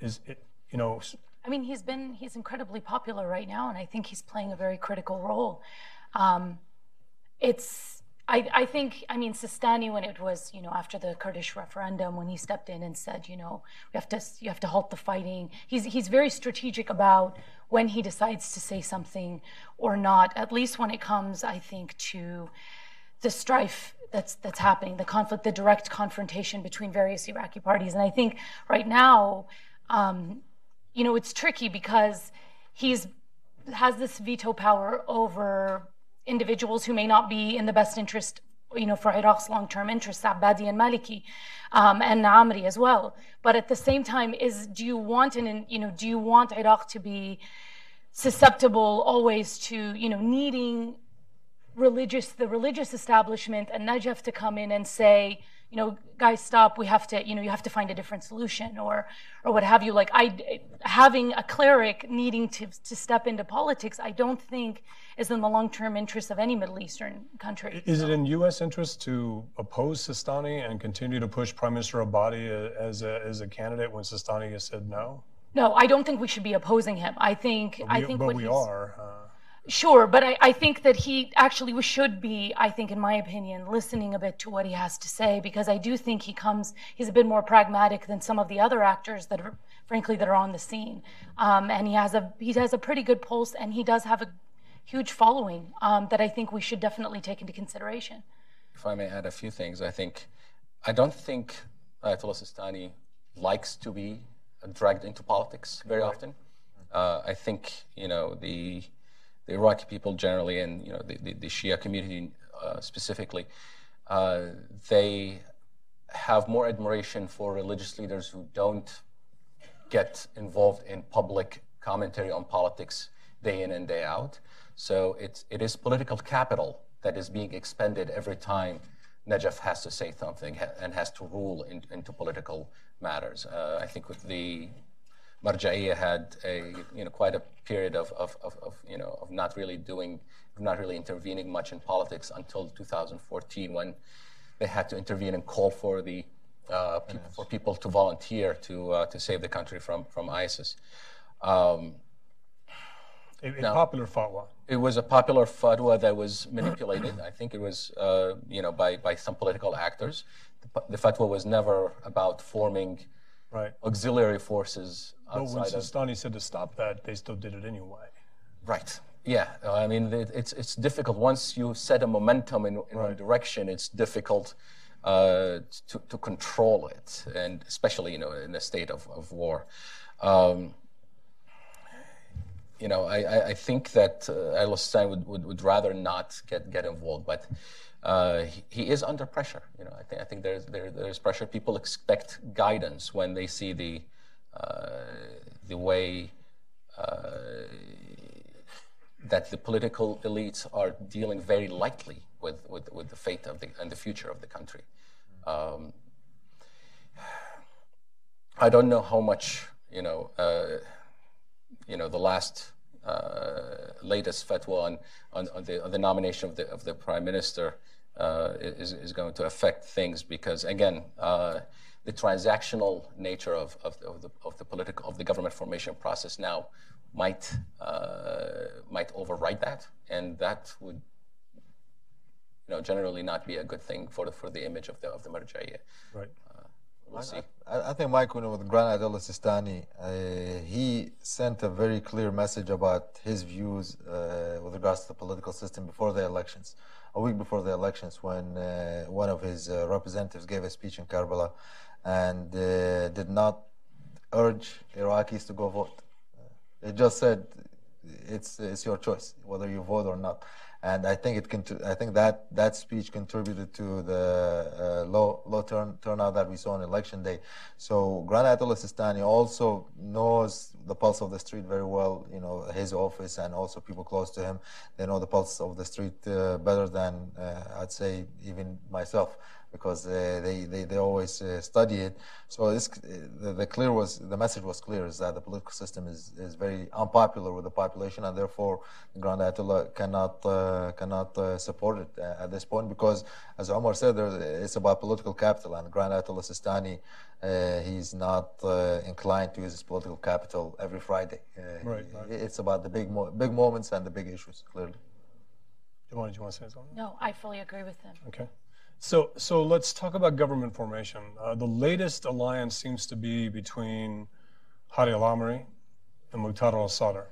Is it? You know, I mean, he's been he's incredibly popular right now, and I think he's playing a very critical role. Um, it's I, I think I mean Sistani when it was you know after the Kurdish referendum when he stepped in and said you know we have to you have to halt the fighting. He's he's very strategic about when he decides to say something or not. At least when it comes, I think to the strife that's that's happening, the conflict, the direct confrontation between various Iraqi parties. And I think right now, um, you know, it's tricky because he's has this veto power over individuals who may not be in the best interest, you know, for Iraq's long-term interests, Abadi and Maliki, um, and Amri as well. But at the same time, is do you want an, you know, do you want Iraq to be susceptible always to, you know, needing religious, the religious establishment and Najaf to come in and say, you know, guys, stop. We have to, you know, you have to find a different solution, or, or what have you. Like, I, having a cleric needing to to step into politics, I don't think is in the long term interest of any Middle Eastern country. Is so. it in U.S. interest to oppose Sistani and continue to push Prime Minister Abadi as a, as a candidate when Sistani has said no? No, I don't think we should be opposing him. I think we, I think but we are. Uh, Sure, but I, I, think that he actually should be, I think, in my opinion, listening a bit to what he has to say because I do think he comes, he's a bit more pragmatic than some of the other actors that are, frankly, that are on the scene. Um, and he has a he has a pretty good pulse, and he does have a huge following um, that I think we should definitely take into consideration. If I may add a few things, I think I don't think Ayatollah Sistani likes to be dragged into politics very often. Uh, I think you know the the Iraqi people generally, and you know the, the, the Shia community uh, specifically, uh, they have more admiration for religious leaders who don't get involved in public commentary on politics day in and day out. So it's, it is political capital that is being expended every time Najaf has to say something and has to rule in, into political matters. Uh, I think with the Marja'iyya had a you know quite a period of, of, of, of, you know of not really doing not really intervening much in politics until 2014 when they had to intervene and call for the uh, pe- for people to volunteer to uh, to save the country from from ISIS. Um, a, a now, popular fatwa. It was a popular fatwa that was manipulated. I think it was uh, you know by by some political actors. The, the fatwa was never about forming right. auxiliary forces but when Sistani said to stop that, they still did it anyway. Right. Yeah. I mean, it, it's it's difficult once you set a momentum in, in right. one direction. It's difficult uh, to to control it, and especially you know in a state of of war. Um, you know, I, I think that uh, would, would, would rather not get, get involved, but uh, he, is under pressure. You know, I think I think there's there, there's pressure. People expect guidance when they see the uh, the way uh, that the political elites are dealing very lightly with, with, with the fate of the, and the future of the country. Um, I don't know how much, you know, uh, you know, the last uh, latest fatwa on, on, on, the, on, the, nomination of the, of the prime minister uh, is, is going to affect things because, again, uh, the transactional nature of, of, of, the, of the political of the government formation process now might uh, might override that, and that would you know generally not be a good thing for the for the image of the of the Marja'iyya. Right. Uh, we'll see. I, I, think Mike, you know, with Grand Ayatollah Sistani, uh, he sent a very clear message about his views uh, with regards to the political system before the elections. A week before the elections, when uh, one of his uh, representatives gave a speech in Karbala and uh, did not urge Iraqis to go vote. It just said it's it's your choice whether you vote or not. And I think it I think that that speech contributed to the uh, low low turn, turnout that we saw on election day. So Grand Ayatollah Sistani also knows the pulse of the street very well. You know his office and also people close to him. They know the pulse of the street uh, better than uh, I'd say even myself. Because uh, they, they, they always uh, study it. So this, the, the clear was the message was clear is that the political system is, is very unpopular with the population, and therefore the Grand Ayatollah cannot uh, cannot uh, support it uh, at this point because, as Omar said, it's about political capital, and Grand Ayatollah Sistani. Uh, he's not inclined to use his political capital every Friday. right, right. It's about the big mo- big moments and the big issues, clearly. Jomana, do you want to say something? No, I fully agree with him. Okay. So, so let's talk about government formation. Uh, the latest alliance seems to be between Hadi al-Amri and Muqtada al-Sadr.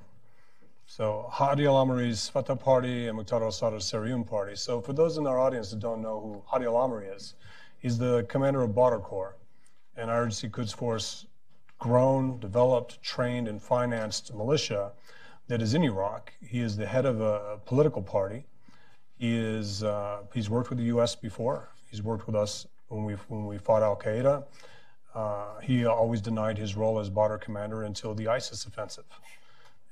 So Hadi al-Amri's Fatah Party and Muqtada al-Sadr's Sairoon Party. So for those in our audience that don't know who Hadi al-Amri is, he's the commander of Badr Corps, an IRGC Quds Force grown, developed, trained, and financed militia that is in Iraq. He is the head of a political party he is uh, he's worked with the U.S. before. He's worked with us when we when we fought Al Qaeda. Uh, he always denied his role as Badr commander until the ISIS offensive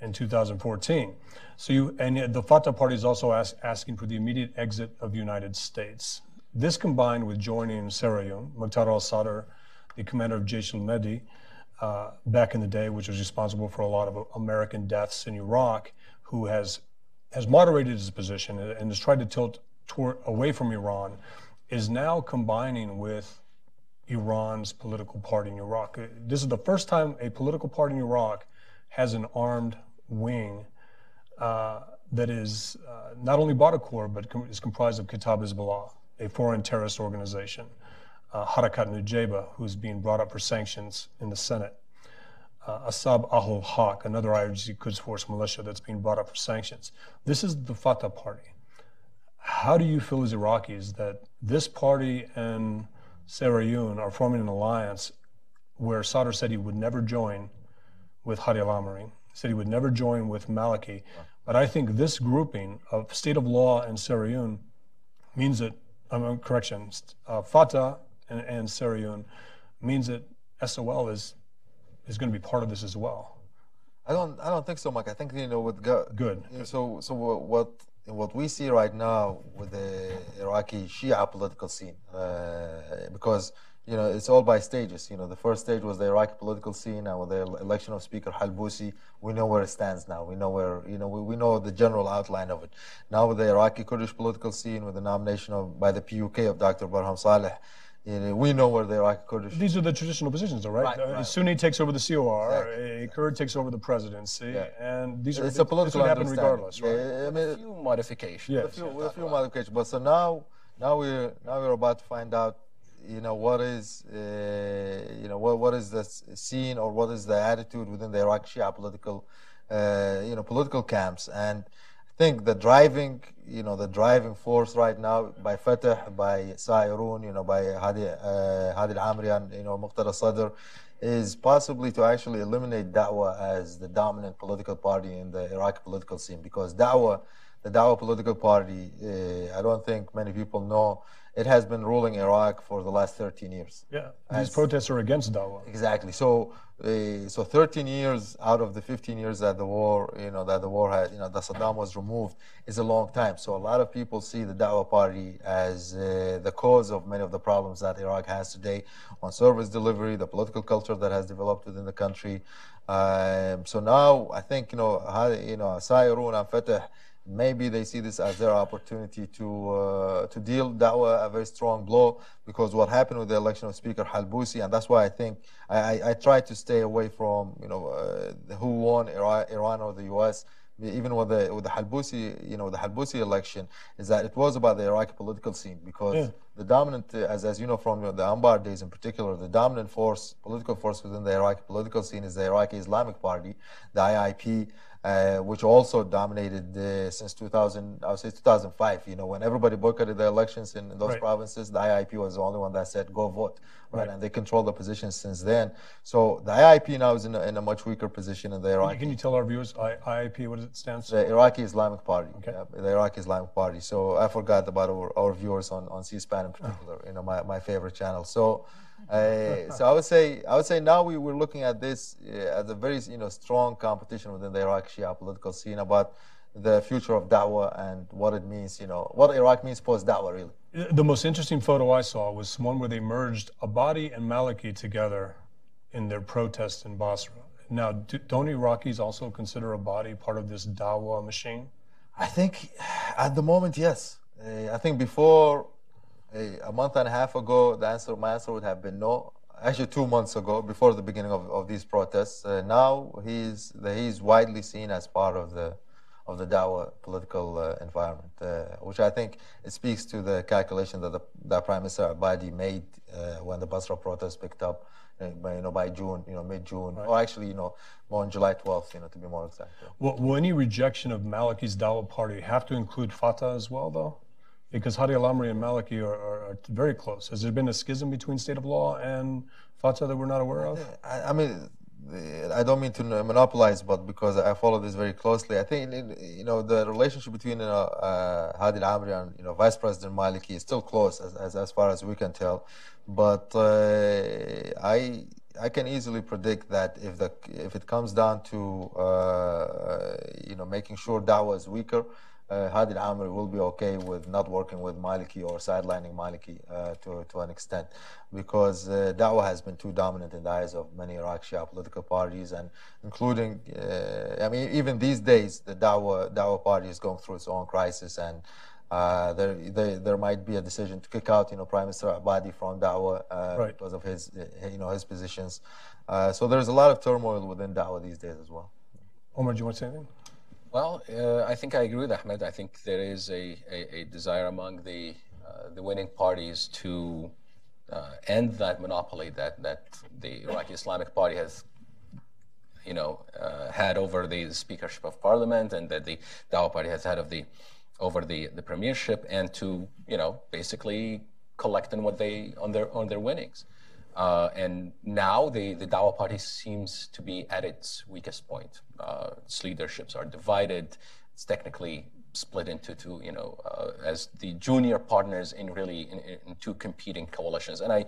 in 2014. So you and the Fatah party is also ask, asking for the immediate exit of the United States. This combined with joining Sairoon, Muqtada al-Sadr, the commander of Jaish al-Mahdi, uh, back in the day, which was responsible for a lot of American deaths in Iraq, who has has moderated his position and has tried to tilt toward, away from Iran, is now combining with Iran's political party in Iraq. This is the first time a political party in Iraq has an armed wing uh, that is uh, not only Corps, but com- is comprised of Kataib Hezbollah, a foreign terrorist organization, uh, Harakat Nujaba, who's being brought up for sanctions in the Senate, uh, Asaib Ahl Haq, another IRGC Quds Force militia that's being brought up for sanctions. This is the Fatah party. How do you feel as Iraqis that this party and Sairoon are forming an alliance where Sadr said he would never join with Hadi al-Amiri, said he would never join with Maliki. But I think this grouping of state of law and Sairoon means that, um, correction, uh, Fatah and, and means that SOL is is going to be part of this as well. I don't. I don't think so, Mike. I think you know with go, good. You know, so so what what we see right now with the Iraqi Shia political scene, uh, because you know it's all by stages. You know, the first stage was the Iraqi political scene, and with the election of Speaker Halbousi, we know where it stands now. We know where you know we, we know the general outline of it. Now with the Iraqi Kurdish political scene, with the nomination of by the PUK of Dr. Barham Saleh you know, we know where the Iraqi Kurdish. These are the traditional positions, though, right? right, uh, right. Sunni takes over the COR, exactly. a Kurd takes over the presidency, yeah. and these are it's a political this would happen regardless, right? Yeah, I mean, a few modifications. Yes. A few, a few modifications, but so now, now we're now we're about to find out, you know, what is, uh, you know, what what is the scene or what is the attitude within the Iraqi Shia political, uh, you know, political camps and think the driving, you know, the driving force right now by Fatah, by Sairoon, you know, by Hadi, uh, Hadi al-Amri you know, Muqtada Sadr, is possibly to actually eliminate Da'wah as the dominant political party in the Iraqi political scene because Da'wah, the Da'wah political party, uh, I don't think many people know, it has been ruling Iraq for the last 13 years. Yeah, these protests are against Dawah. Exactly. So, uh, so 13 years out of the 15 years that the war, you know, that the war had, you know, that Saddam was removed, is a long time. So a lot of people see the Dawah party as uh, the cause of many of the problems that Iraq has today on service delivery, the political culture that has developed within the country. Um, so now I think, you know, you know, Sairoon and Fatah maybe they see this as their opportunity to uh, to deal da'wah a very strong blow because what happened with the election of Speaker Halbousi, and that's why I think I, I, I try to stay away from you know uh, who won Iran, Iran or the U.S. Even with the with the Halbousi, you know, the Halbousi election, is that it was about the Iraqi political scene because yeah. the dominant, as as you know from the Anbar days in particular, the dominant force, political force within the Iraqi political scene is the Iraqi Islamic Party, the IIP, uh, which also dominated uh, since 2000, I would say 2005. You know, when everybody boycotted the elections in, those right. provinces, the IIP was the only one that said go vote, right? right. And they controlled the position since then. So the IIP now is in a, in a much weaker position in the Iraqi. Can you tell our viewers I, IIP what does it stand for? The Iraqi Islamic Party. Okay. Yeah, the Iraqi Islamic Party. So I forgot about our, our viewers on, on C-SPAN in particular. Oh. You know, my, my favorite channel. So. Uh, so I would say I would say now we were looking at this uh, as a very you know strong competition within the Iraq Shia political scene about the future of da'wah and what it means, you know, what Iraq means post da'wah, really. The most interesting photo I saw was one where they merged Abadi and Maliki together in their protest in Basra. Now, do, don't Iraqis also consider Abadi part of this dawah machine? I think at the moment, yes. Uh, I think before a month and a half ago, the answer, my answer would have been no. Actually, two months ago, before the beginning of, of these protests, uh, now he's he's widely seen as part of the of the Dawa political uh, environment, uh, which I think it speaks to the calculation that the that Prime Minister Abadi made uh, when the Basra protests picked up by, you know, by June, you know, mid-June, right. or actually, you know, more on July 12th, you know, to be more exact. Yeah. Will any rejection of Maliki's Dawa party have to include Fatah as well, though? Because Hadi al-Amri and Maliki are, are, are, very close. Has there been a schism between state of law and Fatah that we're not aware of? I, I mean, I don't mean to monopolize, but because I follow this very closely, I think you know the relationship between you know, uh, Hadi al-Amri and you know Vice President Maliki is still close as, as, as far as we can tell. But uh, I I can easily predict that if the if it comes down to uh, you know making sure Dawa is weaker, uh, Hadi al-Amri will be okay with not working with Maliki or sidelining Maliki uh, to, to an extent because uh, Dawah has been too dominant in the eyes of many Iraq Shia political parties and including, uh, I mean, even these days, the Dawah, Dawah party is going through its own crisis and uh, there, there, there, might be a decision to kick out, you know, Prime Minister Abadi from Dawah uh, right. because of his, you know, his positions. so there's a lot of turmoil within Dawah these days as well. Omar, do you want to say anything? Well, uh, I think I agree with Ahmed. I think there is a, a, a desire among the, uh, the winning parties to uh, end that monopoly that, that the Iraqi Islamic Party has you know, uh, had over the speakership of parliament and that the Dawa party has had of the, over the, the premiership and to, you know, basically collect on what they, on their, on their winnings. Uh, and now the, the Dawa party seems to be at its weakest point. Uh, its leaderships are divided. It's technically split into two, you know, uh, as the junior partners in really in, in, two competing coalitions. And I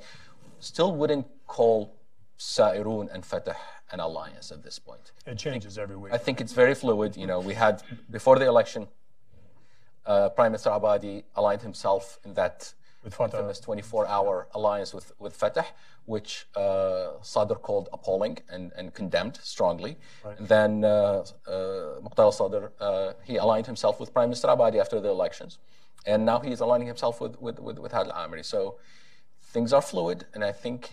still wouldn't call Sairoon and Fatah an alliance at this point. It changes every week. I think it's very fluid. You know, we had before the election, uh, Prime Minister Abadi aligned himself in that with Fatah. infamous 24-hour alliance with, with Fatah, which uh, Sadr called appalling and, and condemned strongly. Right. And then uh, uh, Muqtada Sadr, uh, he aligned himself with Prime Minister Abadi after the elections. And now he's aligning himself with, with, with, with Hadi al-Amri. So things are fluid, and I think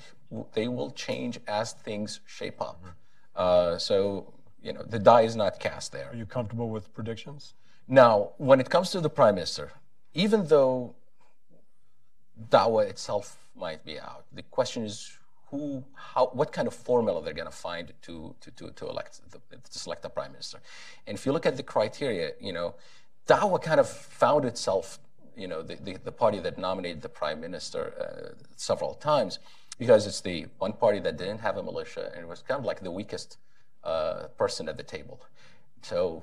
they will change as things shape up. Mm-hmm. Uh, so, you know, the die is not cast there. Are you comfortable with predictions? Now, when it comes to the Prime Minister, even though dawah itself might be out. The question is who, how, what kind of formula they're going to find to, to, to, to elect, the, to select a prime minister. And if you look at the criteria, you know, Dawa kind of found itself, you know, the, the, the party that nominated the prime minister uh, several times because it's the one party that didn't have a militia and it was kind of like the weakest uh, person at the table. So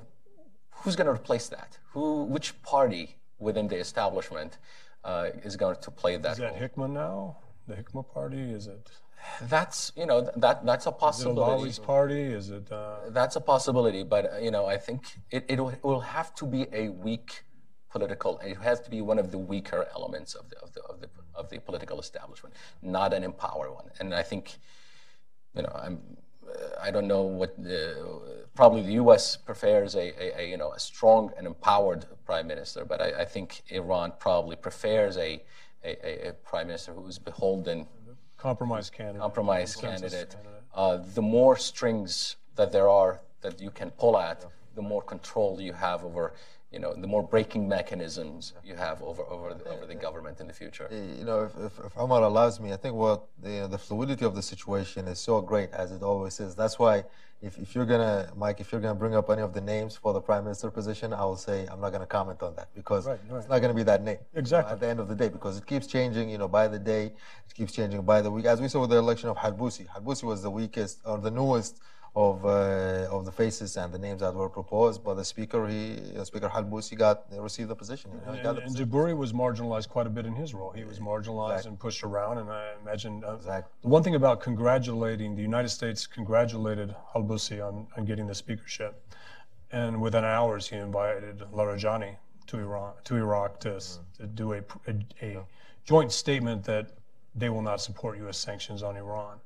who's going to replace that? Who, which party within the establishment uh, is going to play that. Is that role. Hikma now? The Hikma party? Is it? That's you know that that's a possibility. Is it party? Is it? Uh... That's a possibility, but uh, you know I think it, it will, it will have to be a weak political. It has to be one of the weaker elements of the of the of the, of the political establishment, not an empowered one. And I think, you know, I'm I don't know what the, probably the U.S. prefers a, a, a, you know a strong and empowered prime minister, but I, I think Iran probably prefers a, a, prime minister who is beholden. Compromise candidate. Compromise candidate. candidate. Uh, the more strings that there are that you can pull at, yeah. the more control you have over you know, the more breaking mechanisms you have over over the, over the government in the future. Eh, you know, if, if, if Omar allows me, I think what the, the fluidity of the situation is so great as it always is. That's why if, if you're gonna, Mike, if you're gonna bring up any of the names for the prime minister position, I will say I'm not gonna comment on that because right, right. it's not gonna be that name. Exactly. at the end of the day, because it keeps changing, you know, by the day, it keeps changing by the week. As we saw with the election of Halbousi, Halbousi was the weakest or the newest of uh, of the faces and the names that were proposed. But the speaker, he uh, Speaker Halbousi, got received the position. You know, and, and Jabouri was marginalized quite a bit in his role. He was marginalized exactly. and pushed around. And I imagine uh, exactly. the one thing about congratulating the United States congratulated Halbousi on, on getting the speakership. and within hours he invited Larijani to Iran to Iraq to, to do a, a, a joint statement that they will not support U.S. sanctions on Iran.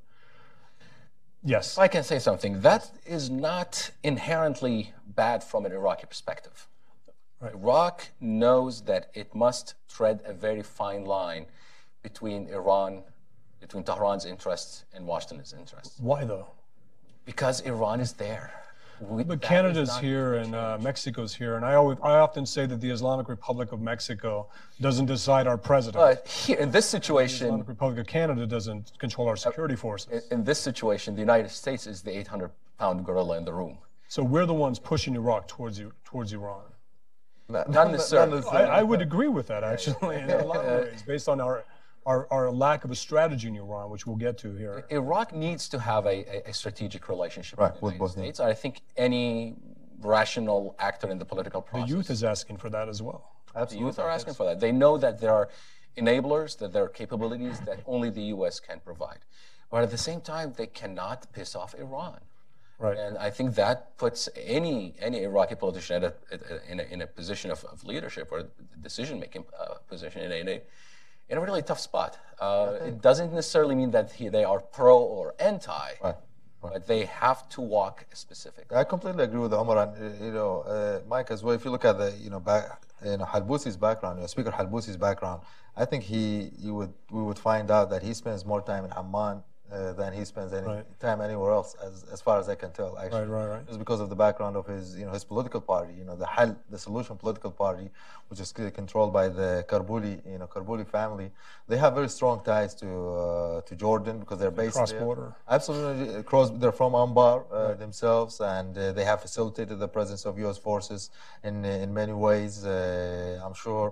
Yes. If I can say something, that is not inherently bad from an Iraqi perspective. Iraq knows that it must tread a very fine line between Iran, between Tehran's interests and Washington's interests. Why though? Because Iran is there. We- But Canada's here and uh. Mexico's here, and I always, I often say that the Islamic Republic of Mexico doesn't decide our president. But here, in this situation, the Islamic Republic of Canada doesn't control our security forces. in this situation, the United States is the 800 pound gorilla in the room. So we're the ones pushing Iraq towards you, towards Iran. Not, Not necessarily. I, I would agree with that actually in a lot of ways, based on our, our our lack of a strategy in Iran, which we'll get to here. Iraq needs to have a, a, a strategic relationship Right, with the with United both, yeah. States. I think any rational actor in the political process. The youth is asking for that as well. Absolutely. The youth are asking for that. They know that there are enablers, that there are capabilities that only the U.S. can provide. But at the same time, they cannot piss off Iran. Right. And I think that puts any any Iraqi politician at a, at a- in, a, in a position of, of leadership or decision making uh, position in a, in a in a really tough spot. Uh, it doesn't necessarily mean that he, they are pro or anti, Right. but they have to walk a specific. I completely agree with Omar and uh, you know uh, Mike as well. If you look at the you know back you know Halbousi's background, you know, Speaker Halbousi's background, I think he you would we would find out that he spends more time in Amman uh, than he spends any Right. time anywhere else, as as far as I can tell. Actually, Right, right, right. Just because of the background of his you know his political party, you know the Hal, the Solution political party, which is controlled by the Karbuli you know Karbuli family. They have very strong ties to uh, to Jordan because they're based there. cross-border. Absolutely, cross. They're from Anbar uh, themselves, and uh, they have facilitated the presence of U.S. forces in in many ways. Uh, I'm sure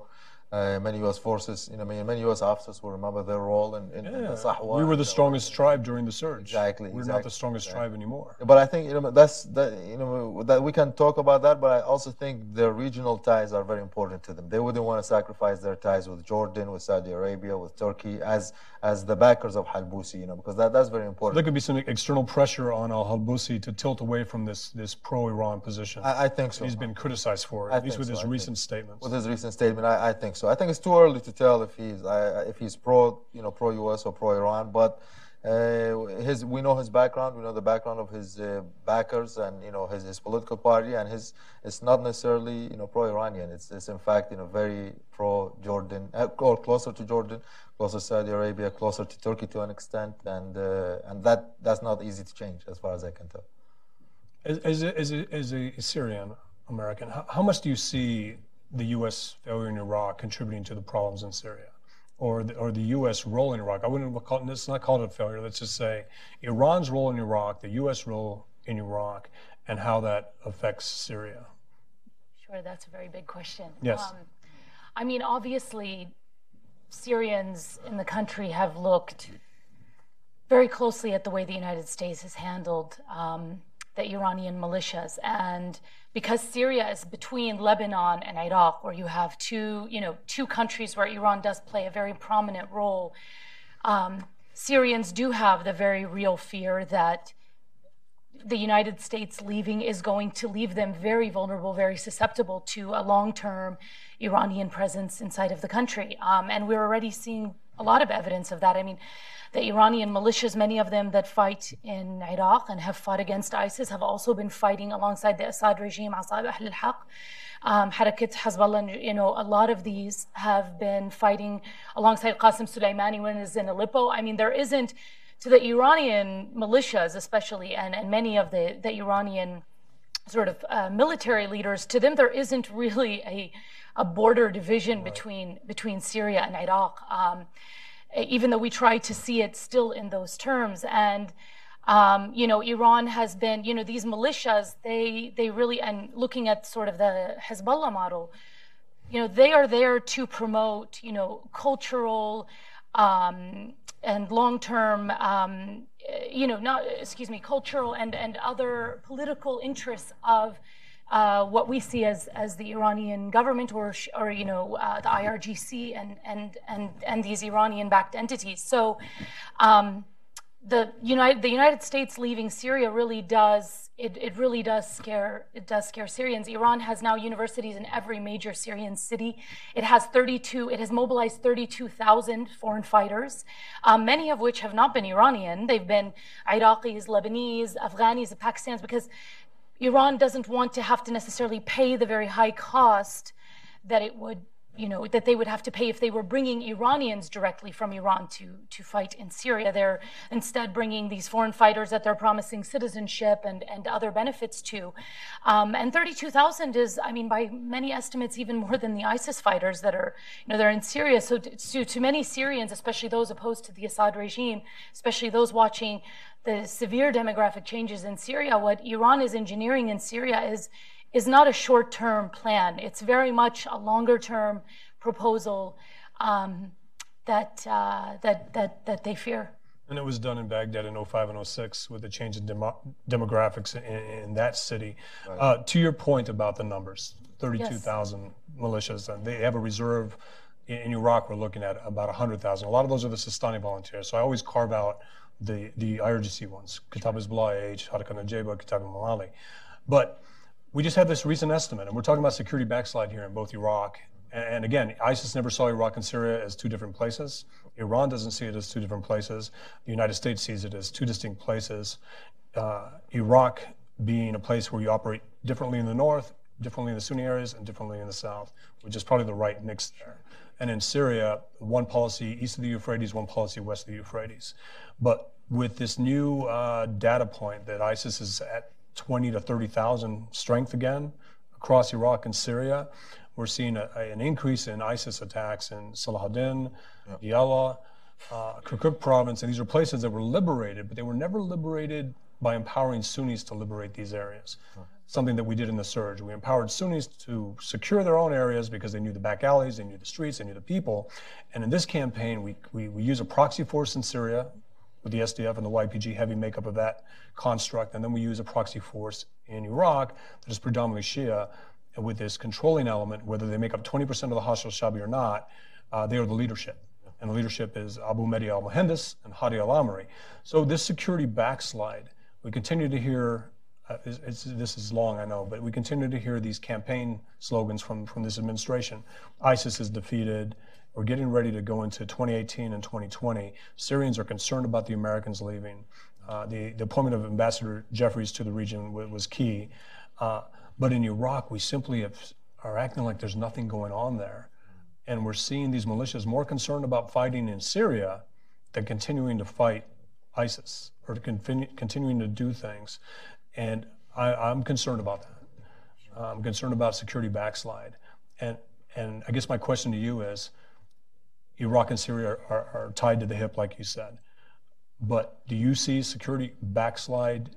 uh, many U.S. forces, you know, many, many U.S. officers will remember their role in, in, in the Sahwa. we were the strongest tribe during the surge. Exactly, We're not the strongest tribe anymore. But I think you know that's that you know that we can talk about that. But I also think their regional ties are very important to them. They wouldn't want to sacrifice their ties with Jordan, with Saudi Arabia, with Turkey as as the backers of Halbousi. You know, because that, that's very important. There could be some external pressure on uh, Al Halbousi to tilt away from this this pro-Iran position. I, I think so. He's been criticized for it, I at least with so, his I recent statements. with his recent statement, I, I think so. I think it's too early to tell if he's I, I- if he's pro you know pro U.S. or pro Iran, but. Uh, his, we know his background. We know the background of his uh, backers, and you know his, his political party, and his. It's not necessarily you know pro-Iranian. It's, it's in fact you know very pro-Jordan, uh, or closer to Jordan, closer to Saudi Arabia, closer to Turkey to an extent, and and that that's not easy to change as far as I can tell. As, as, a, as, a, as a Syrian American, how, how much do you see the U.S. failure in Iraq contributing to the problems in Syria? Or the, or the U.S. role in Iraq? I wouldn't call it, let's not call it a failure. Let's just say Iran's role in Iraq, the U.S. role in Iraq, and how that affects Syria. Sure, that's a very big question. Yes. Um, I mean, obviously, Syrians in the country have looked very closely at the way the United States has handled um, the Iranian militias. And because Syria is between Lebanon and Iraq, where you have two, you know, two countries where Iran does play a very prominent role, um, Syrians do have the very real fear that the United States leaving is going to leave them very vulnerable, very susceptible to a long term Iranian presence inside of the country. Um, and we're already seeing a lot of evidence of that. I mean, the Iranian militias, many of them that fight in Iraq and have fought against ISIS, have also been fighting alongside the Assad regime, Asaib Ahl al-Haq, um, Harakat Hezbollah, you know, a lot of these have been fighting alongside Qasem Soleimani when he's in Aleppo. I mean, there isn't, to the Iranian militias especially, and, and many of the, the Iranian sort of uh, military leaders, to them there isn't really a, a border division between between Syria and Iraq, um, even though we try to see it still in those terms. And um, you know, Iran has been, you know, these militias, they they really, and looking at sort of the Hezbollah model, you know, they are there to promote, you know, cultural um, and long-term, um, you know, not excuse me, cultural and and other political interests of uh, what we see as as the Iranian government or or you know uh, the IRGC and and and and these Iranian-backed entities. So. Um, the United the United States leaving Syria really does it, it really does scare it does scare Syrians. Iran has now universities in every major Syrian city. It has 32 it has mobilized 32,000 foreign fighters, um, many of which have not been Iranian. They've been Iraqis, Lebanese, Afghanis, Pakistanis because Iran doesn't want to have to necessarily pay the very high cost that it would you know, that they would have to pay if they were bringing Iranians directly from Iran to, to fight in Syria. They're instead bringing these foreign fighters that they're promising citizenship and, and other benefits to. Um, and 32,000 is, I mean, by many estimates, even more than the ISIS fighters that are, you know, they're in Syria. So to, to many Syrians, especially those opposed to the Assad regime, especially those watching the severe demographic changes in Syria, what Iran is engineering in Syria is is not a short term plan. It's very much a longer term proposal um, that, uh, that, that, that they fear. And it was done in Baghdad in 05 and 06 with the change in demo- demographics in, in, that city. Right. Uh, to your point about the numbers, 32,000 yes. militias, and they have a reserve. In, in Iraq, we're looking at about 100,000. A lot of those are the Sistani volunteers. So I always carve out the, the IRGC ones, Kataib Hezbollah, H, Harakat Nujaba, Kitab Malali. But we just had this recent estimate, and we're talking about security backslide here in both Iraq. And again, ISIS never saw Iraq and Syria as two different places. Iran doesn't see it as two different places. The United States sees it as two distinct places. Uh, Iraq being a place where you operate differently in the north, differently in the Sunni areas, and differently in the south, which is probably the right mix there. And in Syria, one policy east of the Euphrates, one policy west of the Euphrates. But with this new uh, data point that ISIS is at 20 to 30,000 strength again across Iraq and Syria. We're seeing a, an increase in ISIS attacks in Salahuddin, yep. Diyala, uh, Kirkuk province, and these are places that were liberated, but they were never liberated by empowering Sunnis to liberate these areas. Something that we did in the surge. We empowered Sunnis to secure their own areas because they knew the back alleys, they knew the streets, they knew the people. And in this campaign, we, we, we use a proxy force in Syria, with the SDF and the YPG heavy makeup of that construct. And then we use a proxy force in Iraq that is predominantly Shia with this controlling element, whether they make up 20% of the Hashd al-Shabi or not, uh, they are the leadership. And the leadership is Abu Mahdi al-Muhandis and Hadi al-Amiri. So this security backslide, we continue to hear, uh, this is long, I know, but we continue to hear these campaign slogans from, from this administration. ISIS is defeated, we're getting ready to go into 2018 and 2020. Syrians are concerned about the Americans leaving. Uh, the, the, appointment of Ambassador Jeffries to the region was key. Uh, but in Iraq, we simply have, are acting like there's nothing going on there. And we're seeing these militias more concerned about fighting in Syria than continuing to fight ISIS or continuing to do things. And I, am concerned about that. I'm concerned about security backslide. And, and I guess my question to you is Iraq and Syria are, are, tied to the hip, like you said. But do you see security backslide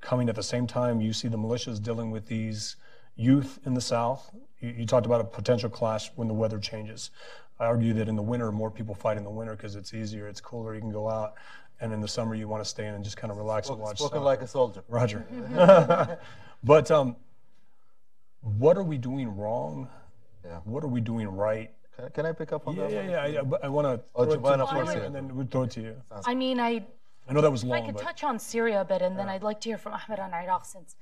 coming at the same time you see the militias dealing with these youth in the south? You, you talked about a potential clash when the weather changes. I argue that in the winter, more people fight in the winter because it's easier, it's cooler, you can go out. And in the summer, you want to stay in and just kind of relax Spoken, and watch. Spoken like a soldier. Roger. but um, what are we doing wrong? Yeah. What are we doing right? Can, can I pick up on yeah, that? Yeah, yeah, yeah. I, I want to. Oh, Jomana first, and then we'll throw it to you. I mean, I. I know that was long. I could but, touch on Syria a bit, and then I'd like to hear from Ahmed on Iraq since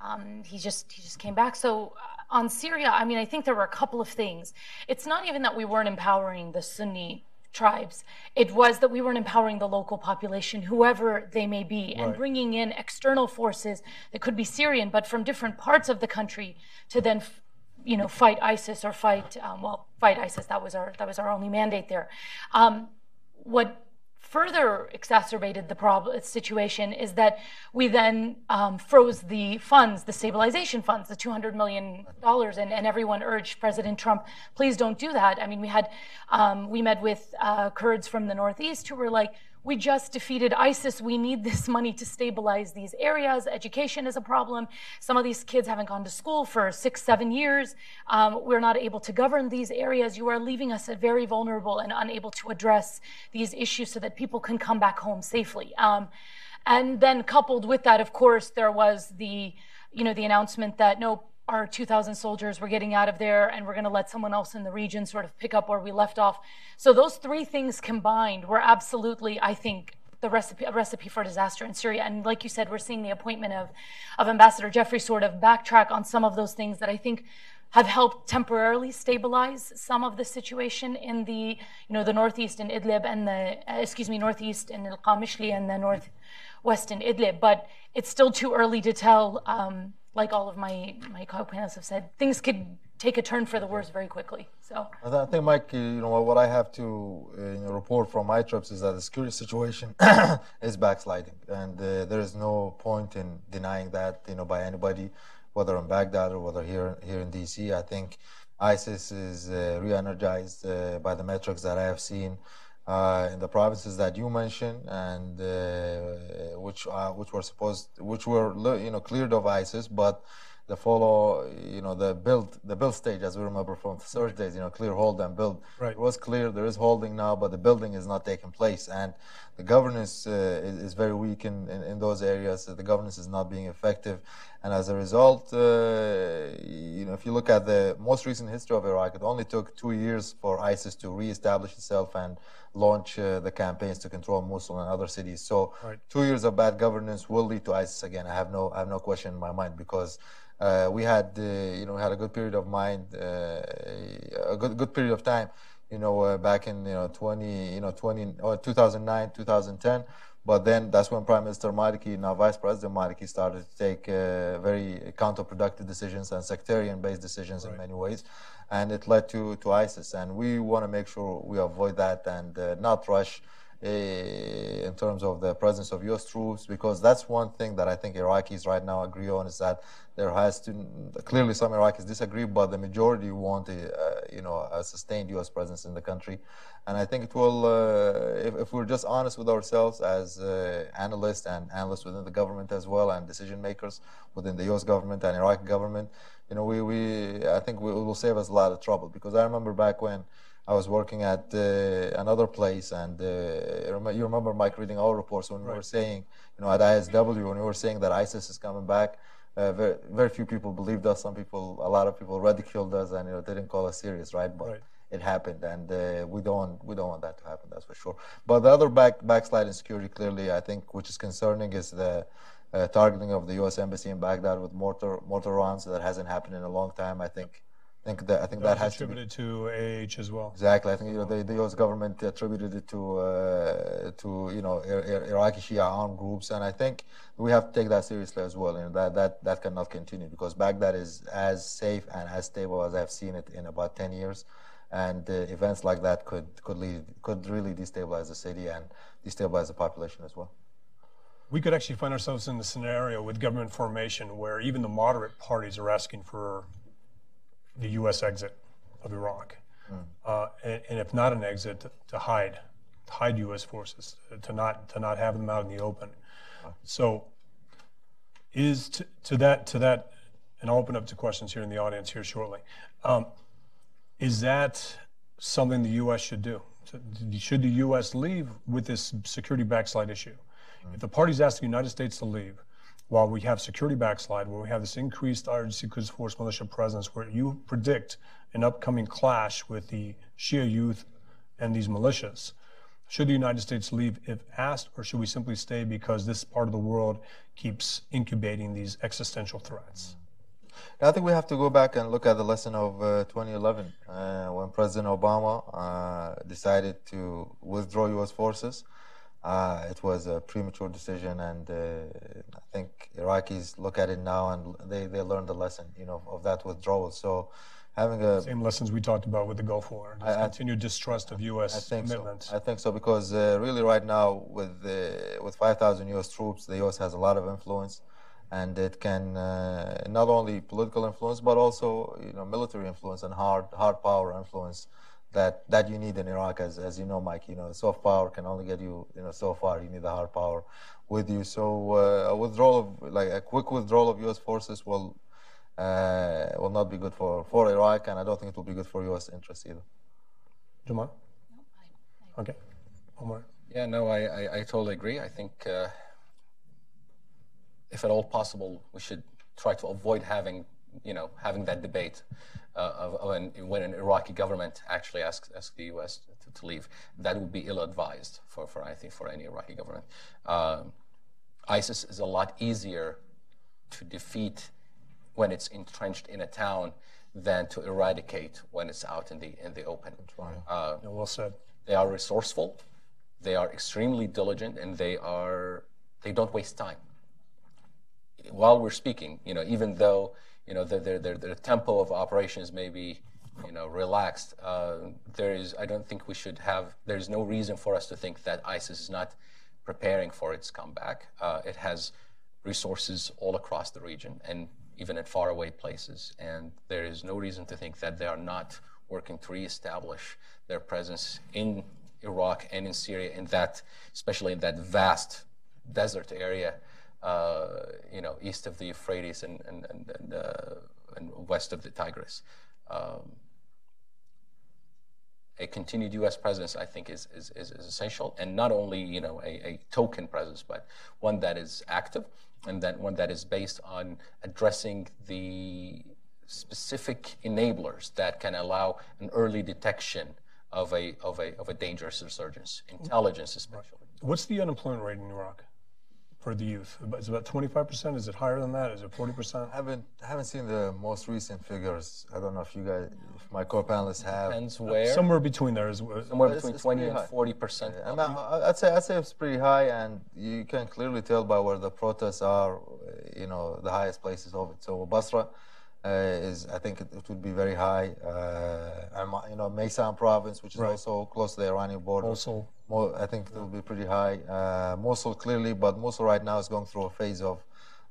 um, he just he just came back. So uh, on Syria, I mean, I think there were a couple of things. It's not even that we weren't empowering the Sunni tribes. It was that we weren't empowering the local population, whoever they may be, and right. bringing in external forces that could be Syrian, but from different parts of the country to then you know, fight ISIS or fight, um, well, fight ISIS. That was our that was our only mandate there. Um, what further exacerbated the problem situation is that we then um, froze the funds, the stabilization funds, the 200 million dollars, and, and everyone urged President Trump, please don't do that. I mean, we had um, we met with uh, Kurds from the northeast who were like we just defeated ISIS. We need this money to stabilize these areas. Education is a problem. Some of these kids haven't gone to school for six, seven years. Um, we're not able to govern these areas. You are leaving us very vulnerable and unable to address these issues so that people can come back home safely. Um, and then coupled with that, of course, there was the, you know, the announcement that no, our 2,000 soldiers were getting out of there and we're going to let someone else in the region sort of pick up where we left off. So those three things combined were absolutely, I think, the recipe, recipe for disaster in Syria. And like you said, we're seeing the appointment of, of Ambassador Jeffrey sort of backtrack on some of those things that I think have helped temporarily stabilize some of the situation in the, you know, the northeast in Idlib and the, uh, excuse me, northeast in Al Qamishli and the northwest in Idlib. But it's still too early to tell. Um, like all of my my co-panelists have said, things could take a turn for the worse very quickly. So I think, Mike, you know what I have to uh, you know, report from my trips is that the security situation is backsliding, and uh, there is no point in denying that, you know, by anybody whether in Baghdad or whether here here in DC. I think ISIS is uh, re-energized uh, by the metrics that I have seen uh, in the provinces that you mentioned, and uh, which uh, which were supposed which were you know cleared of ISIS, but the follow, you know, the build, the build stage, as we remember from the surge days, you know, clear, hold, and build. Right. It was clear, there is holding now, but the building is not taking place, and the governance uh, is, is, very weak in, in, in, those areas. The governance is not being effective, and as a result, uh, you know, if you look at the most recent history of Iraq, it only took two years for ISIS to reestablish itself and launch uh, the campaigns to control Mosul and other cities. So, right. two years of bad governance will lead to ISIS again. I have no, I have no question in my mind because uh, we had, uh, you know, had a good period of mind, uh, a good good period of time, you know, back in you know 20, you know 20 or 2009, 2010. But then that's when Prime Minister Maliki, now Vice President Maliki, started to take uh, very counterproductive decisions and sectarian-based decisions right. in many ways, and it led to to ISIS. And we want to make sure we avoid that and uh, not rush in terms of the presence of U.S. troops, because that's one thing that I think Iraqis right now agree on is that there has to clearly some Iraqis disagree, but the majority want a, uh, you know a sustained U.S. presence in the country, and I think it will uh, if, if, we're just honest with ourselves as uh, analysts and analysts within the government as well and decision makers within the U.S. government and Iraqi government, you know we, we I think we, it will save us a lot of trouble because I remember back when. I was working at uh, another place, and uh, you remember Mike reading our reports when right. we were saying, you know, at ISW when we were saying that ISIS is coming back. Uh, very, very few people believed us. Some people, a lot of people ridiculed us, and you know, didn't call us serious, right? But right. it happened, and uh, we don't we don't want that to happen. That's for sure. But the other back backslide in security, clearly, I think, which is concerning, is the uh, targeting of the U.S. embassy in Baghdad with mortar mortar rounds. That hasn't happened in a long time. I think I think that I think that, that has attributed to, be, to AH as well. Exactly. I think you know the, the U.S. government attributed it to uh, to you know Iraqi Shia armed groups, and I think we have to take that seriously as well. You know that that that cannot continue because Baghdad is as safe and as stable as I've seen it in about 10 years, and uh, events like that could could lead could really destabilize the city and destabilize the population as well. We could actually find ourselves in the scenario with government formation where even the moderate parties are asking for the U.S. exit of Iraq, mm. uh, and, and, if not an exit, to, to, hide, to hide U.S. forces, to not to not have them out in the open. So, is to, to, that to that, and I'll open up to questions here in the audience here shortly. Um, is that something the U.S. should do? Should the U.S. leave with this security backslide issue? Mm. If the parties ask the United States to leave, while we have security backslide, where we have this increased IRGC Quds Force militia presence, where you predict an upcoming clash with the Shia youth and these militias, should the United States leave if asked, or should we simply stay because this part of the world keeps incubating these existential threats? I think we have to go back and look at the lesson of uh, 2011 uh, when President Obama uh, decided to withdraw U.S. forces. Uh, it was a premature decision, and uh, I think Iraqis look at it now and they, they learned the lesson, you know, of that withdrawal. So having a same lessons we talked about with the Gulf War, I, continued distrust of U.S. I think commitments. So. I think so because uh, really right now with uh, with 5,000 U.S. troops, the U.S. has a lot of influence, and it can uh, not only political influence but also you know military influence and hard hard power influence that that you need in Iraq, as as you know, Mike. You know, soft power can only get you you know so far. You need the hard power with you. So uh, a withdrawal of like a quick withdrawal of U.S. forces will uh, will not be good for for Iraq, and I don't think it will be good for U.S. interests either. Jamal. No, okay. Omar. Yeah, no, I, I, I totally agree. I think uh, if at all possible, we should try to avoid having, you know, having that debate uh, of, of an, when an Iraqi government actually asks, asks the U.S. To, to, leave. That would be ill-advised for, for I think for any Iraqi government. Uh, ISIS is a lot easier to defeat when it's entrenched in a town than to eradicate when it's out in the in the open. Uh, yeah, well said. They are resourceful, they are extremely diligent, and they are they don't waste time. While we're speaking, you know, even though you know the the, the, the tempo of operations may be you know relaxed, uh, there is I don't think we should have. There's no reason for us to think that ISIS is not preparing for its comeback. Uh, it has resources all across the region and even in faraway places. And there is no reason to think that they are not working to reestablish their presence in Iraq and in Syria, in that, especially in that vast desert area, you know, east of the Euphrates and, and, and, and, uh, and west of the Tigris. Um, a continued U.S. presence, I think, is, is, is, essential, and not only you know a, a, token presence, but one that is active and then one that is based on addressing the specific enablers that can allow an early detection of a of a of a dangerous resurgence, intelligence especially. What's the unemployment rate in Iraq? For the youth? Is it about 25%? Is it higher than that? Is it 40%? I haven't, I haven't seen the most recent figures. I don't know if you guys, if my co-panelists have. Depends where. Somewhere between there is. Somewhere between it's 20 and 40%. Yeah, I, would say, I'd say it's pretty high, and you can clearly tell by where the protests are, you know, the highest places of it. So Basra, uh, is I think it, it, would be very high. Uh, and you know, Maysan province, which is right. also close to the Iranian border. I think it will be pretty high. Uh, Mosul clearly, but Mosul right now is going through a phase of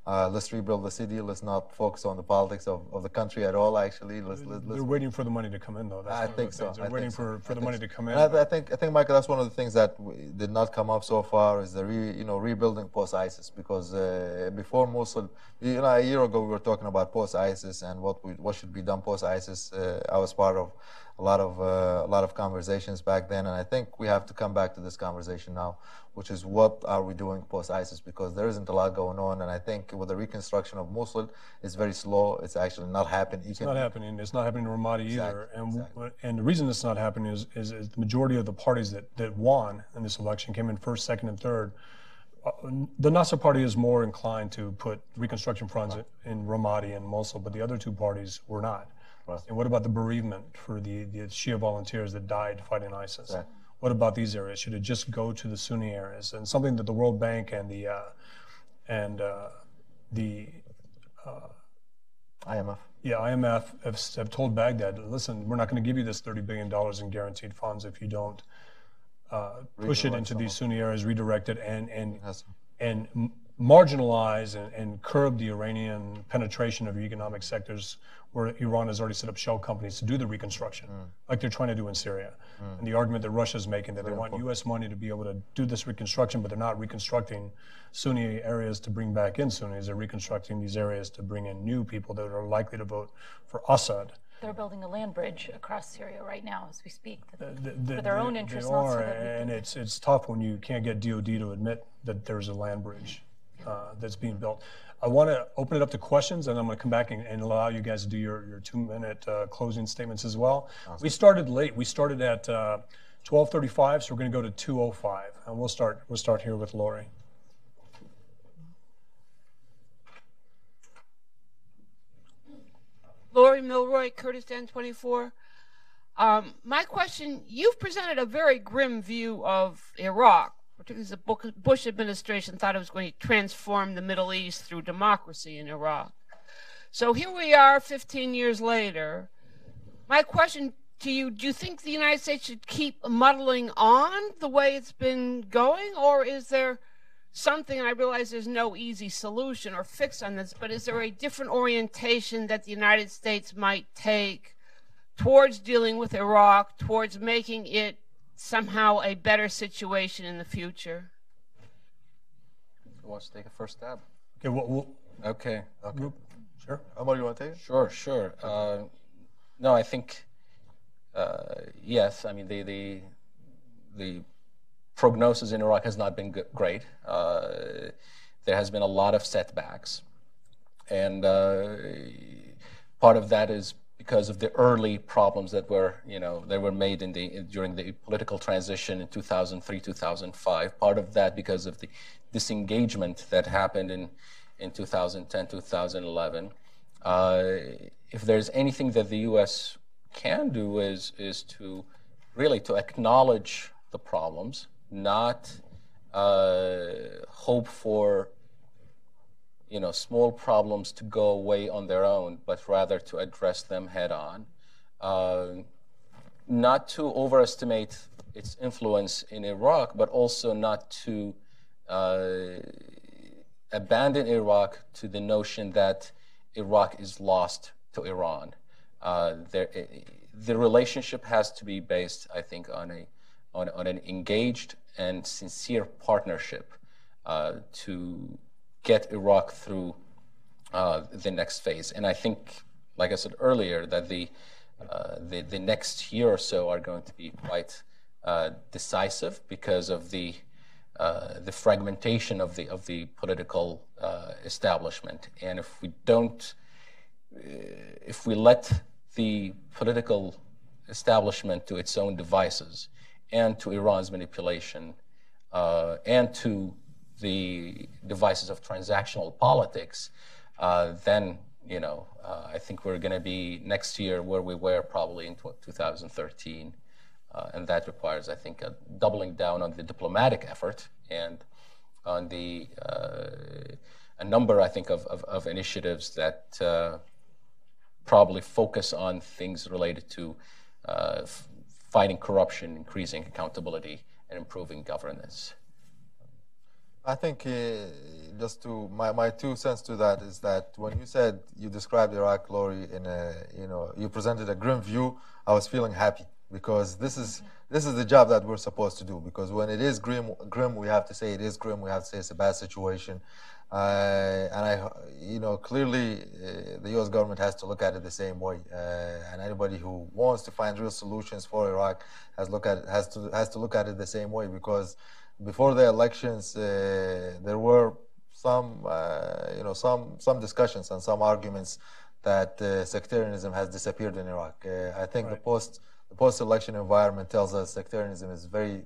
uh, let's rebuild the city. Let's not focus on the politics of, of the country at all. Actually, let's, let's, they're waiting for the money to come in, though. That's I think so. They're I waiting for, for the money so. to come in. I, I, think I think Michael, that's one of the things that did not come up so far is the re, you know rebuilding post ISIS because uh, before Mosul, you know, a year ago we were talking about post ISIS and what we, what should be done post ISIS. Uh, I was part of a lot of uh, a lot of conversations back then, and I think we have to come back to this conversation now, which is what are we doing post ISIS because there isn't a lot going on, and I think with the reconstruction of Mosul, it's very slow. It's actually not happening. It's not happening. It's not happening in Ramadi exactly, either, and exactly. and the reason it's not happening is, is, is the majority of the parties that that won in this election came in first, second, and third. Uh, the Nasr party is more inclined to put reconstruction funds right. in Ramadi and Mosul, but the other two parties were not. And what about the bereavement for the, the Shia volunteers that died fighting ISIS? Right. What about these areas? Should it just go to the Sunni areas? And something that the World Bank and the uh, and uh, the uh, IMF. Yeah, IMF have, have, told Baghdad, listen, we're not going to give you this $30 billion in guaranteed funds if you don't uh, push it into these Sunni areas, redirect it, and and and marginalize and, and, curb the Iranian penetration of economic sectors where Iran has already set up shell companies to do the reconstruction, mm. like they're trying to do in Syria. Mm. And the argument that Russia is making that Very they want important. U.S. money to be able to do this reconstruction, but they're not reconstructing Sunni areas to bring back in Sunnis. They're reconstructing these areas to bring in new people that are likely to vote for Assad. They're building a land bridge across Syria right now as we speak the, the, for their own interests. They are, and it's, it's tough when you can't get DOD to admit that there's a land bridge uh, that's being built. I want to open it up to questions, and I'm going to come back and, and allow you guys to do your, your two-minute uh, closing statements as well. Awesome. We started late. We started at uh, 12:35, so we're going to go to 2:05, and we'll start. We'll start here with Laurie. Laurie Mylroie, Kurdistan 24. Um, my question: You've presented a very grim view of Iraq particularly the Bush administration thought it was going to transform the Middle East through democracy in Iraq. So here we are 15 years later. My question to you do you think the United States should keep muddling on the way it's been going, or is there something? I realize there's no easy solution or fix on this, but is there a different orientation that the United States might take towards dealing with Iraq, towards making it somehow a better situation in the future? Who wants to take a first stab? Okay. Well, well okay. Okay. Sure. Omar, you want to take it? Sure. Sure. Uh, no, I think uh, yes. I mean the the the prognosis in Iraq has not been great. Uh, there has been a lot of setbacks, and uh, part of that is because of the early problems that were, you know, that were made in the during the political transition in 2003, 2005. Part of that because of the disengagement that happened in in 2010, 2011. Uh, if there's anything that the U.S. can do is is to really to acknowledge the problems, not uh, hope for you know, small problems to go away on their own, but rather to address them head on. Uh, not to overestimate its influence in Iraq, but also not to uh, abandon Iraq to the notion that Iraq is lost to Iran. Uh, there, the relationship has to be based, I think, on a on, on an engaged and sincere partnership uh, to get Iraq through uh, the next phase. And I think, like I said earlier, that the, uh, the, the, next year or so are going to be quite uh, decisive because of the, uh, the fragmentation of the, of the political uh, establishment. And if we don't, uh, if we let the political establishment to its own devices and to Iran's manipulation and to the devices of transactional politics, uh, then you know uh, I think we're going to be next year where we were probably in 2013, uh, and that requires I think a doubling down on the diplomatic effort and on the uh, a number I think of, of, of initiatives that uh, probably focus on things related to fighting corruption, increasing accountability, and improving governance. I think uh, just to my, my two cents to that is that when you said you described Iraq, Laurie in a you know you presented a grim view, I was feeling happy because this is this is the job that we're supposed to do. Because when it is grim, grim, we have to say it is grim. We have to say it's a bad situation, uh, and I you know clearly uh, the U.S. government has to look at it the same way. Uh, and anybody who wants to find real solutions for Iraq has look at has to has to look at it the same way because before the elections, uh, there were some, uh, you know, some some discussions and some arguments that uh, sectarianism has disappeared in Iraq. I think right. the post the post-election environment tells us sectarianism is very,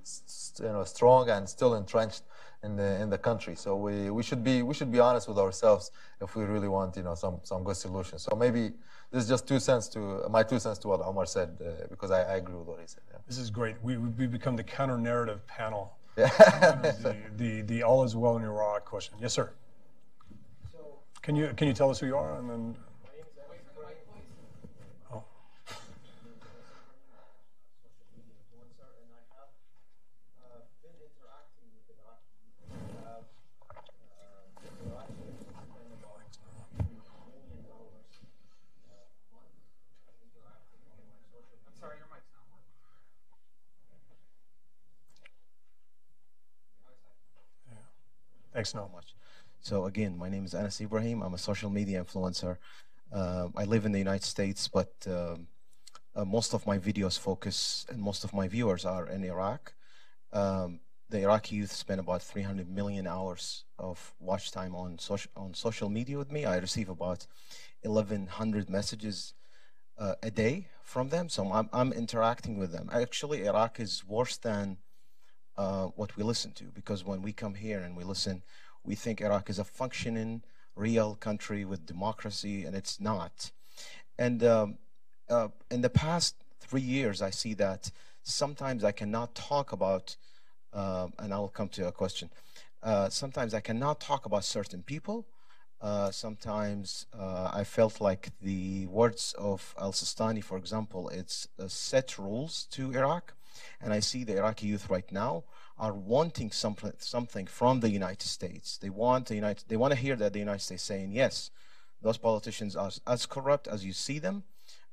you know, strong and still entrenched in the in the country. So we, we should be we should be honest with ourselves if we really want, you know, some some good solutions. So maybe this is just two cents to my two cents to what Omar said uh, because I, I, agree with what he said. Yeah. This is great. We we become the counter narrative panel the, the, the all is well in Iraq question. Yes, sir. Can you can you tell us who you are and then? Thanks so much. So again, my name is Anas Ibrahim. I'm a social media influencer. Uh, I live in the United States, but um, uh, most of my videos focus and most of my viewers are in Iraq. Um, the Iraqi youth spend about 300 million hours of watch time on social on social media with me. I receive about 1,100 messages uh, a day from them, so I'm, I'm interacting with them. Actually, Iraq is worse than uh, what we listen to. Because when we come here and we listen, we think Iraq is a functioning, real country with democracy, and it's not. And um, uh, in the past three years, I see that sometimes I cannot talk about, uh, and I will come to a question. Uh, sometimes I cannot talk about certain people. Uh, sometimes I felt like the words of Al Sistani, for example, it's set rules to Iraq and I see the Iraqi youth right now are wanting something, from the United States. They want the United, they want to hear that the United States saying, yes, those politicians are as corrupt as you see them.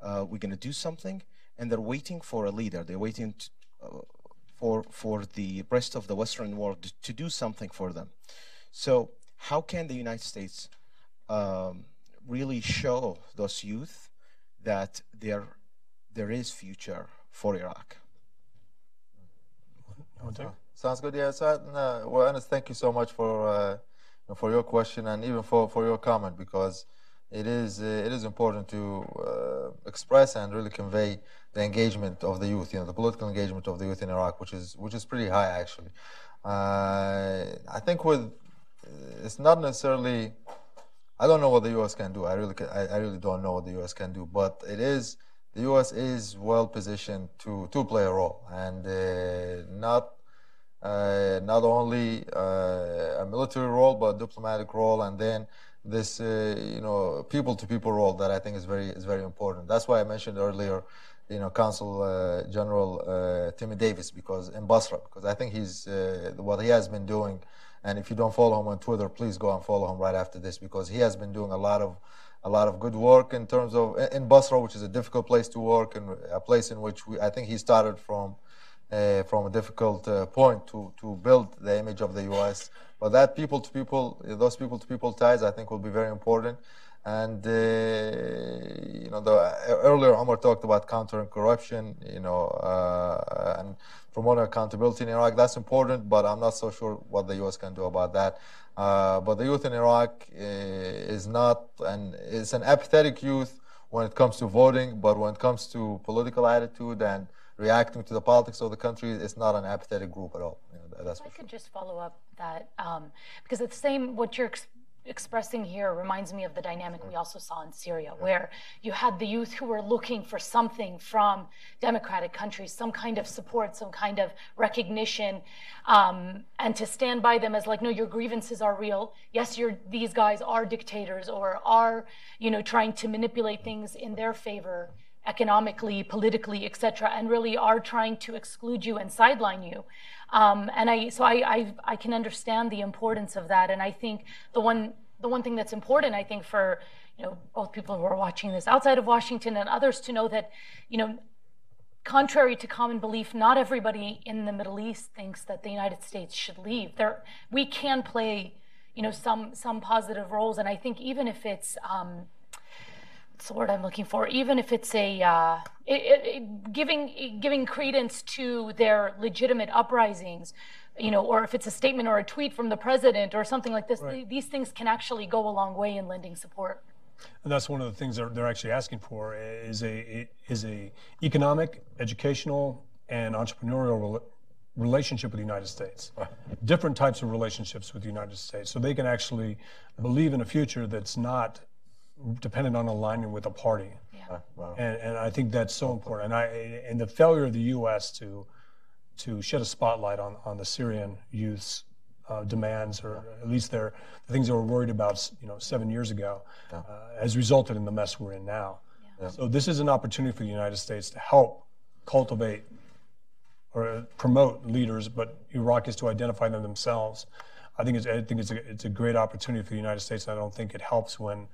Uh, we're going to do something, and they're waiting for a leader. They're waiting to, uh, for for the rest of the Western world to do something for them. So, how can the United States um, really show those youth that there there is future for Iraq? Sounds good. Yeah. So, uh, well, Anas, thank you so much for uh, for your question and even for, for your comment because it is uh, it is important to uh, express and really convey the engagement of the youth, you know, the political engagement of the youth in Iraq, which is which is pretty high actually. Uh, I think with it's not necessarily. I don't know what the U.S. can do. I really, I, I really don't know what the U.S. can do. But it is the U.S. is well positioned to to play a role, and uh, not uh, not only uh, a military role, but a diplomatic role, and then this uh, you know people to people role that I think is very is very important. That's why I mentioned earlier, you know, Consul uh, General uh, Timmy Davis because in Basra because I think he's what he has been doing. And if you don't follow him on Twitter, please go and follow him right after this because he has been doing a lot of a lot of good work in terms of in Basra, which is a difficult place to work and a place in which we, I think he started from uh, from a difficult uh, point to to build the image of the U.S. But that people to people, those people to people ties, I think will be very important. And uh, you know, the, earlier Omar talked about countering corruption, you know, uh, and promoting accountability in Iraq. That's important, but I'm not so sure what the U.S. can do about that. Uh, but the youth in Iraq uh, is not, and it's an apathetic youth when it comes to voting, but when it comes to political attitude and reacting to the politics of the country, it's not an apathetic group at all. You know, that's I sure. could just follow up that, um, because the same, what you're expressing here reminds me of the dynamic we also saw in Syria, where you had the youth who were looking for something from democratic countries, some kind of support, some kind of recognition, um, and to stand by them as like, no, your grievances are real. Yes, these guys are dictators or are, you know, trying to manipulate things in their favor economically, politically, etc., and really are trying to exclude you and sideline you. Um, and I, so I, I, I, can understand the importance of that. And I think the one, the one thing that's important, I think, for you know both people who are watching this outside of Washington and others to know that, you know, contrary to common belief, not everybody in the Middle East thinks that the United States should leave. There, we can play, you know, some some positive roles. And I think even if it's um, what's the word I'm looking for? Even if it's a uh, it, it, giving giving credence to their legitimate uprisings, you know, or if it's a statement or a tweet from the president or something like this, right. these things can actually go a long way in lending support. And that's one of the things that they're actually asking for is a is a economic, educational, and entrepreneurial relationship with the United States. Different types of relationships with the United States, so they can actually believe in a future that's not dependent on aligning with a party. Yeah. Wow. And, and I think that's so important. And I and the failure of the U.S. to to shed a spotlight on, on the Syrian youth's uh, demands, or at least their the things they were worried about, you know, seven years ago, yeah. uh, has resulted in the mess we're in now. Yeah. So this is an opportunity for the United States to help cultivate or promote leaders, but Iraq Iraqis to identify them themselves. I think it's I think it's a, it's a great opportunity for the United States. And I don't think it helps when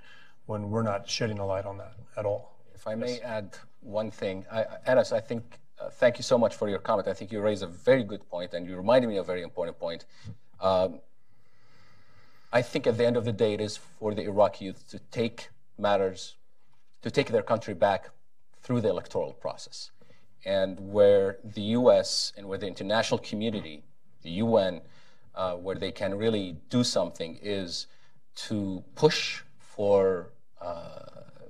when we're not shedding a light on that at all. If I may add one thing, I, Anas, I think, uh, thank you so much for your comment. I think you raised a very good point, and you reminded me of a very important point. Um, I think at the end of the day, it is for the Iraqi youth to take matters, to take their country back through the electoral process. And where the US and where the international community, the UN, uh, where they can really do something is to push for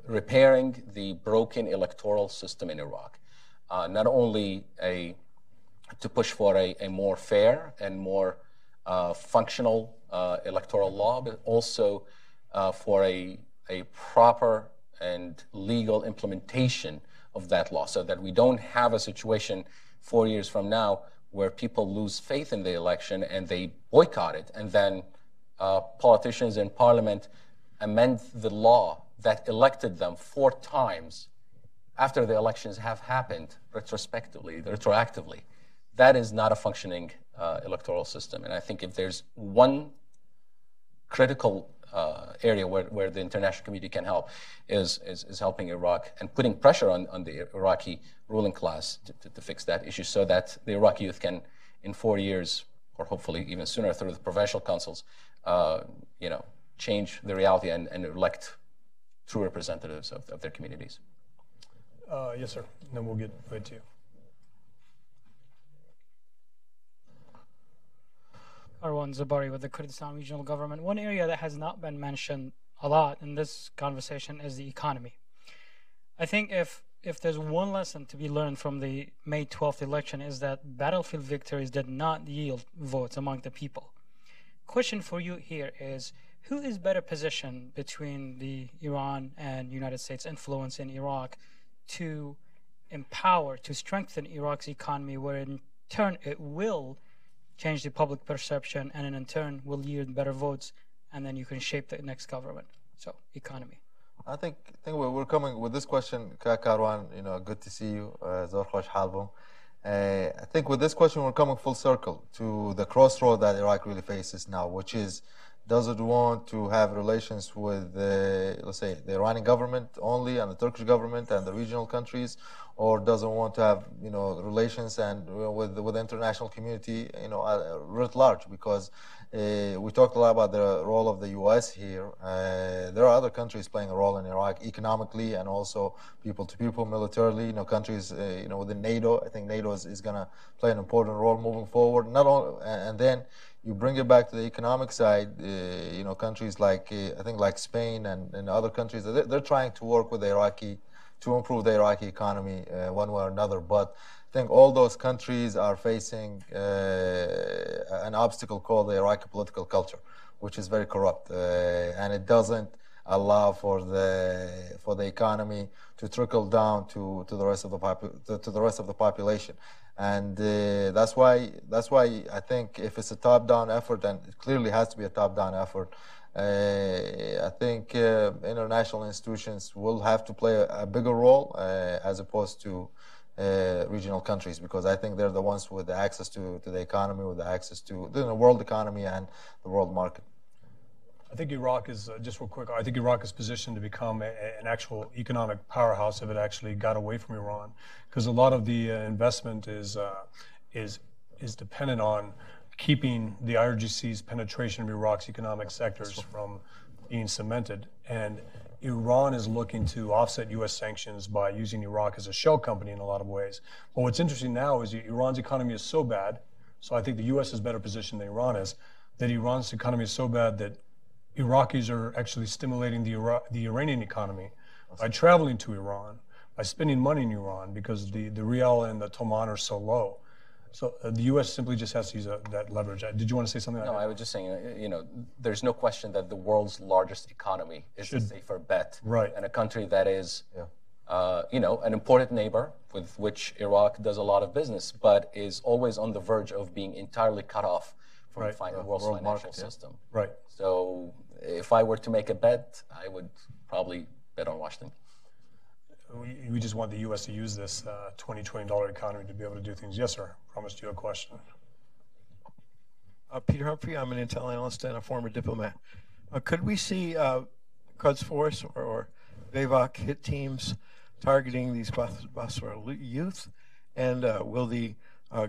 repairing the broken electoral system in Iraq. Uh, not only a, to push for a, a more fair and more uh, functional electoral law, but also for a, a proper and legal implementation of that law so that we don't have a situation four years from now where people lose faith in the election and they boycott it and then uh, politicians in parliament amend the law that elected them four times after the elections have happened retrospectively, retroactively. That is not a functioning uh, electoral system. And I think if there's one critical uh, area where, where the international community can help is, is, is, helping Iraq and putting pressure on, on the Iraqi ruling class to, to, to, fix that issue so that the Iraqi youth can, in four years, or hopefully even sooner through the provincial councils, uh, you know, change the reality and, and elect true representatives of, of their communities. Uh, yes, sir. And then we'll get right to you. Karwan Zebari with the Kurdistan Regional Government. One area that has not been mentioned a lot in this conversation is the economy. I think if if there's one lesson to be learned from the May 12th election is that battlefield victories did not yield votes among the people. Question for you here is who is better positioned between the Iran and United States influence in Iraq to empower, to strengthen Iraq's economy, where in turn it will change the public perception and in turn will yield better votes, and then you can shape the next government. So, economy. I think I think we're, coming with this question, Karwan. You know, good to see you, uh, Halbum. Uh, I think with this question, we're coming full circle to the crossroad that Iraq really faces now, which is does it want to have relations with, uh, let's say, the Iranian government only and the Turkish government and the regional countries, or does it want to have, you know, relations and with with the international community, you know, writ large? Because uh, we talked a lot about the role of the U.S. here. Uh, there are other countries playing a role in Iraq economically and also people to people militarily. You know, countries, uh, you know, within NATO. I think NATO is, is going to play an important role moving forward. Not only, and then you bring it back to the economic side. Uh, you know, countries like uh, I think like Spain and, and other countries, they're, they're, trying to work with the Iraqi to improve the Iraqi economy uh, one way or another. But I think all those countries are facing uh, an obstacle called the Iraqi political culture, which is very corrupt, uh, and it doesn't allow for the for the economy to trickle down to, to the rest of the popu- to, to the rest of the population, and uh, that's why that's why I think if it's a top-down effort, and it clearly has to be a top-down effort. Uh, I think uh, international institutions will have to play a, a bigger role uh, as opposed to uh, regional countries because I think they're the ones with the access to, to the economy, with the access to the world economy and the world market. I think Iraq is, uh, just real quick, I think Iraq is positioned to become a, an actual economic powerhouse if it actually got away from Iran. Because a lot of the uh, investment is, uh, is, is dependent on keeping the IRGC's penetration of Iraq's economic sectors from being cemented. And Iran is looking to offset U.S. sanctions by using Iraq as a shell company in a lot of ways. But what's interesting now is Iran's economy is so bad, so I think the U.S. is better positioned than Iran is, that Iran's economy is so bad that Iraqis are actually stimulating the, Ira- the Iranian economy by traveling to Iran, by spending money in Iran because the, the rial and the toman are so low. So uh, the U.S. simply just has to use a, that leverage. Uh, did you want to say something? No, I was just saying, uh, you know, there's no question that the world's largest economy is Should, a safer bet. Right. And a country that is, yeah. uh, you know, an important neighbor with which Iraq does a lot of business, but is always on the verge of being entirely cut off from right. the fi- world's world financial market, system. Yeah. Right. So if I were to make a bet, I would probably bet on Washington we, we just want the U.S. to use this uh, $20 trillion economy to be able to do things. Yes, sir. Promised you a question. Uh, Peter Humphrey, I'm an intel analyst and a former diplomat. Uh, could we see uh, Quds Force or, or VAVAK hit teams targeting these Basra youth? And uh, will the uh,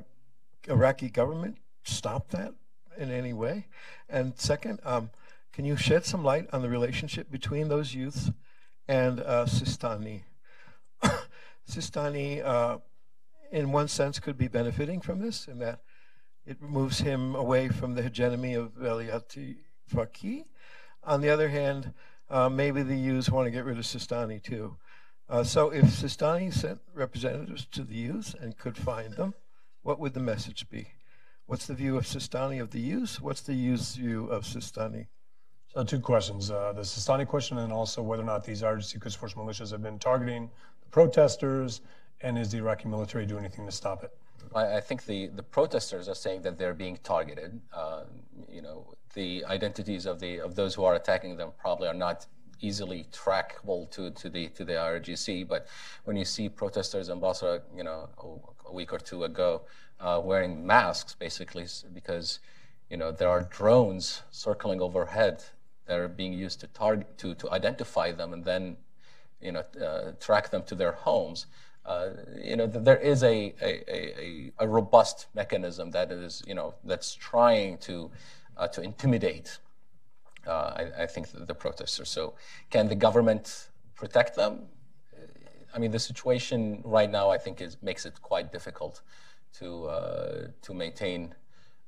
Iraqi government stop that in any way? And second, um, can you shed some light on the relationship between those youths and uh, Sistani? Sistani, uh, in one sense, could be benefiting from this in that it moves him away from the hegemony of Velayat Faqih. On the other hand, uh, maybe the youths want to get rid of Sistani too. Uh, so if Sistani sent representatives to the youth and could find them, what would the message be? What's the view of Sistani of the youth? What's the youth's view of Sistani? So two questions: uh, the Sistani question, and also whether or not these IRGC Quds Force militias have been targeting the protesters, and is the Iraqi military doing anything to stop it? I, I think the, the protesters are saying that they're being targeted. Uh, you know, the identities of the of those who are attacking them probably are not easily trackable to, to the to the IRGC. But when you see protesters in Basra, you know, a, a week or two ago, uh, wearing masks, basically because you know there are drones circling overhead that are being used to target to to identify them and then you know, uh, track them to their homes. Uh, you know, there is a, a, a, a, robust mechanism that is, you know, that's trying to, uh, to intimidate, uh, I, I, think, the, the, protesters. So can the government protect them? I mean, the situation right now, I think, is, makes it quite difficult to, uh, to maintain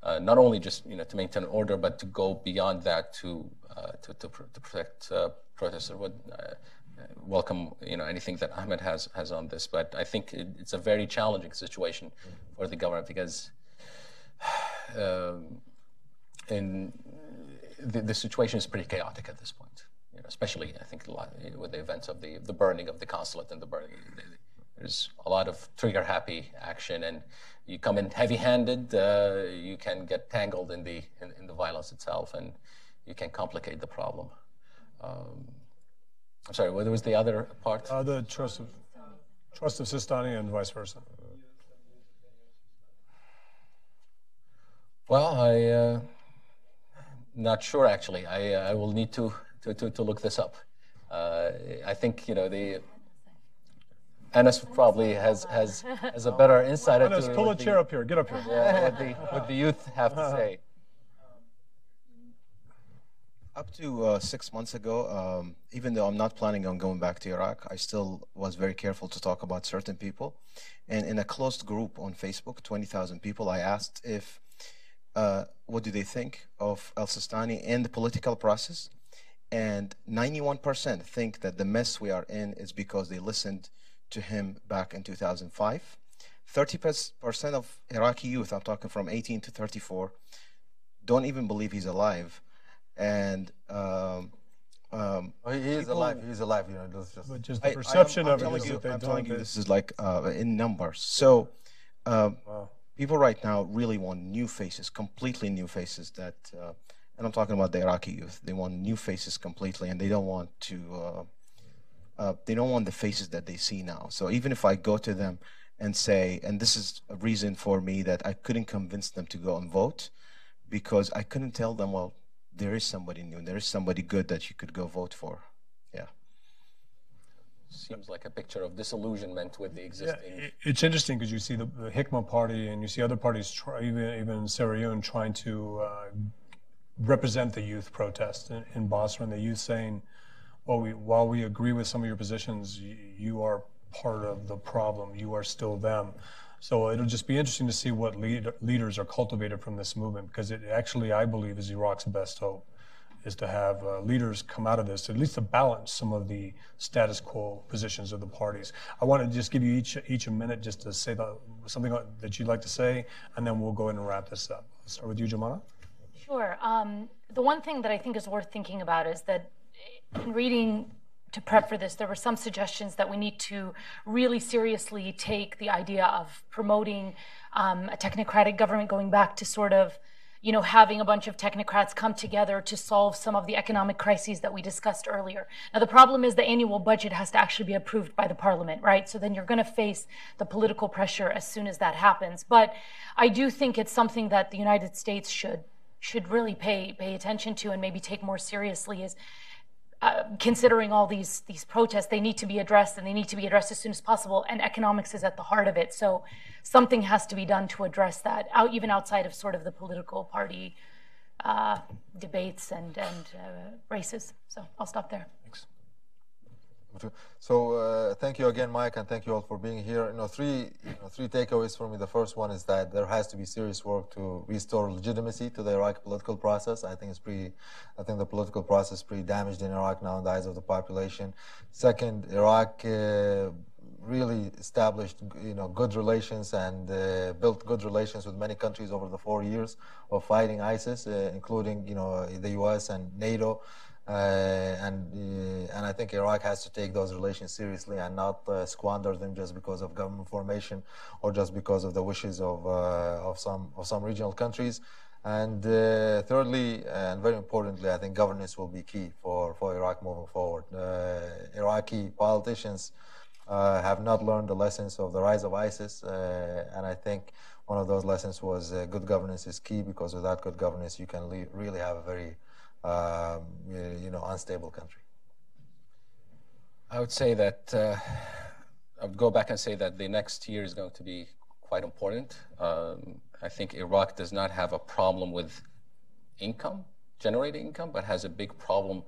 uh, not only just you know to maintain order, but to go beyond that to uh, to, to, pr- to, protect uh, protesters. Would uh, welcome you know anything that Ahmed has has on this, but I think it, it's a very challenging situation for the government because. Um, in the, the situation is pretty chaotic at this point, you know, especially I think with the events of the the burning of the consulate and the burning. There's a lot of trigger-happy action, and you come in heavy-handed, uh, you can get tangled in the in, in, the violence itself, and you can complicate the problem. Um, I'm sorry, what was the other part? Uh, the trust of trust of Sistani and vice versa. Well, I. Uh, not sure, actually. I, uh, I will need to, to, to, to, look this up. Uh, I think, you know, the Anas probably has, has, has a better insight Anas, pull a chair up here. Get up here. Yeah, what, the, what the youth have to say. Up to uh, six months ago, um, even though I'm not planning on going back to Iraq, I still was very careful to talk about certain people. And in a closed group on Facebook, 20,000 people, I asked if uh, what do they think of Al Sistani and the political process. And 91% think that the mess we are in is because they listened to him back in 2005. 30% of Iraqi youth, I'm talking from 18 to 34, don't even believe he's alive. And um, um, oh, he is people, alive. He's alive. You know, just, but just the perception I, of it is you, that they I'm telling you, this is like uh, in numbers. So, um, wow people right now really want new faces, completely new faces. That, uh, and I'm talking about the Iraqi youth. They want new faces completely, and they don't want to. Uh, uh, they don't want the faces that they see now. So even if I go to them and say, and this is a reason for me that I couldn't convince them to go and vote, because I couldn't tell them, well, there is somebody new, there is somebody good that you could go vote for. Yeah seems like a picture of disillusionment with the existing. Yeah, it's interesting because you see the, the Hikma party and you see other parties, try, even even Sairoon, trying to uh, represent the youth protest in, in Basra, and the youth saying, "Well, we, while we agree with some of your positions, you, you are part of the problem. You are still them." So it'll just be interesting to see what lead, leaders are cultivated from this movement because it actually, I believe, is Iraq's best hope is to have uh, leaders come out of this, at least to balance some of the status quo positions of the parties. I want to just give you each each a minute just to say the, something that you'd like to say, and then we'll go ahead and wrap this up. I'll start with you, Jomana. Sure. Um, the one thing that I think is worth thinking about is that in reading to prep for this, there were some suggestions that we need to really seriously take the idea of promoting um, a technocratic government going back to sort of you know, having a bunch of technocrats come together to solve some of the economic crises that we discussed earlier. Now, the problem is the annual budget has to actually be approved by the parliament, right? So then you're going to face the political pressure as soon as that happens. But I do think it's something that the United States should should really pay pay attention to and maybe take more seriously is uh, considering all these these protests, they need to be addressed, and they need to be addressed as soon as possible. And economics is at the heart of it, so something has to be done to address that, out even outside of sort of the political party uh, debates and and uh, races. So I'll stop there. So uh, thank you again, Mike, and thank you all for being here. You know, three you know, three takeaways for me. The first one is that there has to be serious work to restore legitimacy to the Iraqi political process. I think it's pretty. I think the political process is pretty damaged in Iraq now in the eyes of the population. Second, Iraq. Uh, really established you know good relations and uh, built good relations with many countries over the four years of fighting ISIS, uh, including you know the U.S. and NATO. Uh, and uh, and I think Iraq has to take those relations seriously and not uh, squander them just because of government formation or just because of the wishes of of some of some regional countries. And uh, thirdly, and very importantly, I think governance will be key for, for Iraq moving forward. Uh, Iraqi politicians uh, have not learned the lessons of the rise of ISIS, and I think one of those lessons was good governance is key because without good governance, you can really have a very um, you know, unstable country? I would say that uh, I would go back and say that the next year is going to be quite important. Um, I think Iraq does not have a problem with income, generating income, but has a big problem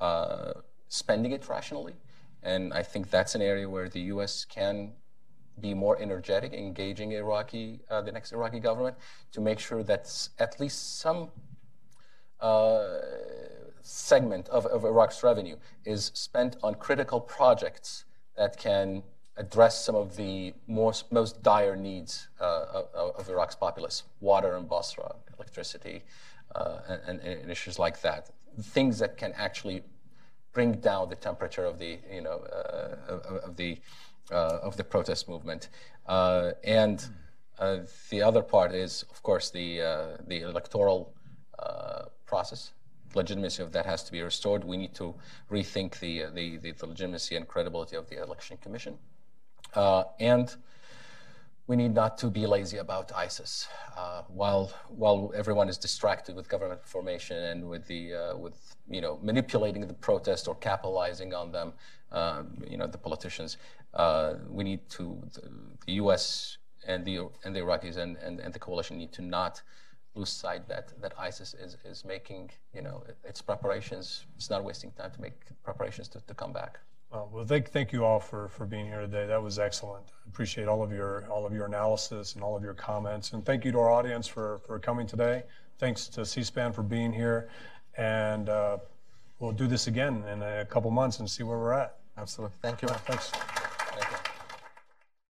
uh, spending it rationally. And I think that's an area where the U.S. can be more energetic, engaging Iraqi, uh, the next Iraqi government, to make sure that at least some uh, segment of, of Iraq's revenue is spent on critical projects that can address some of the most, most dire needs uh, of, of, Iraq's populace water in Basra, electricity, uh, and, and, issues like that. Things that can actually bring down the temperature of the, you know, uh, of, of, the, uh, of the protest movement. Uh, and uh, the other part is, of course, the, the electoral process legitimacy of that has to be restored. We need to rethink the, the, the, the legitimacy and credibility of the election commission. Uh, and we need not to be lazy about ISIS. Uh, while while everyone is distracted with government formation and with the uh, with you know manipulating the protest or capitalizing on them, uh, you know the politicians, uh, we need to the, the, U.S. and the and the Iraqis and, and, and the coalition need to not lose sight that that ISIS is is making you know its preparations. It's not wasting time to make preparations to, to come back. Well, well, thank, thank you all for, for being here today. That was excellent. I appreciate all of your all of your analysis and all of your comments. And thank you to our audience for, for coming today. Thanks to C-SPAN for being here. And uh, we'll do this again in a couple months and see where we're at. Absolutely. Thank you. Thanks.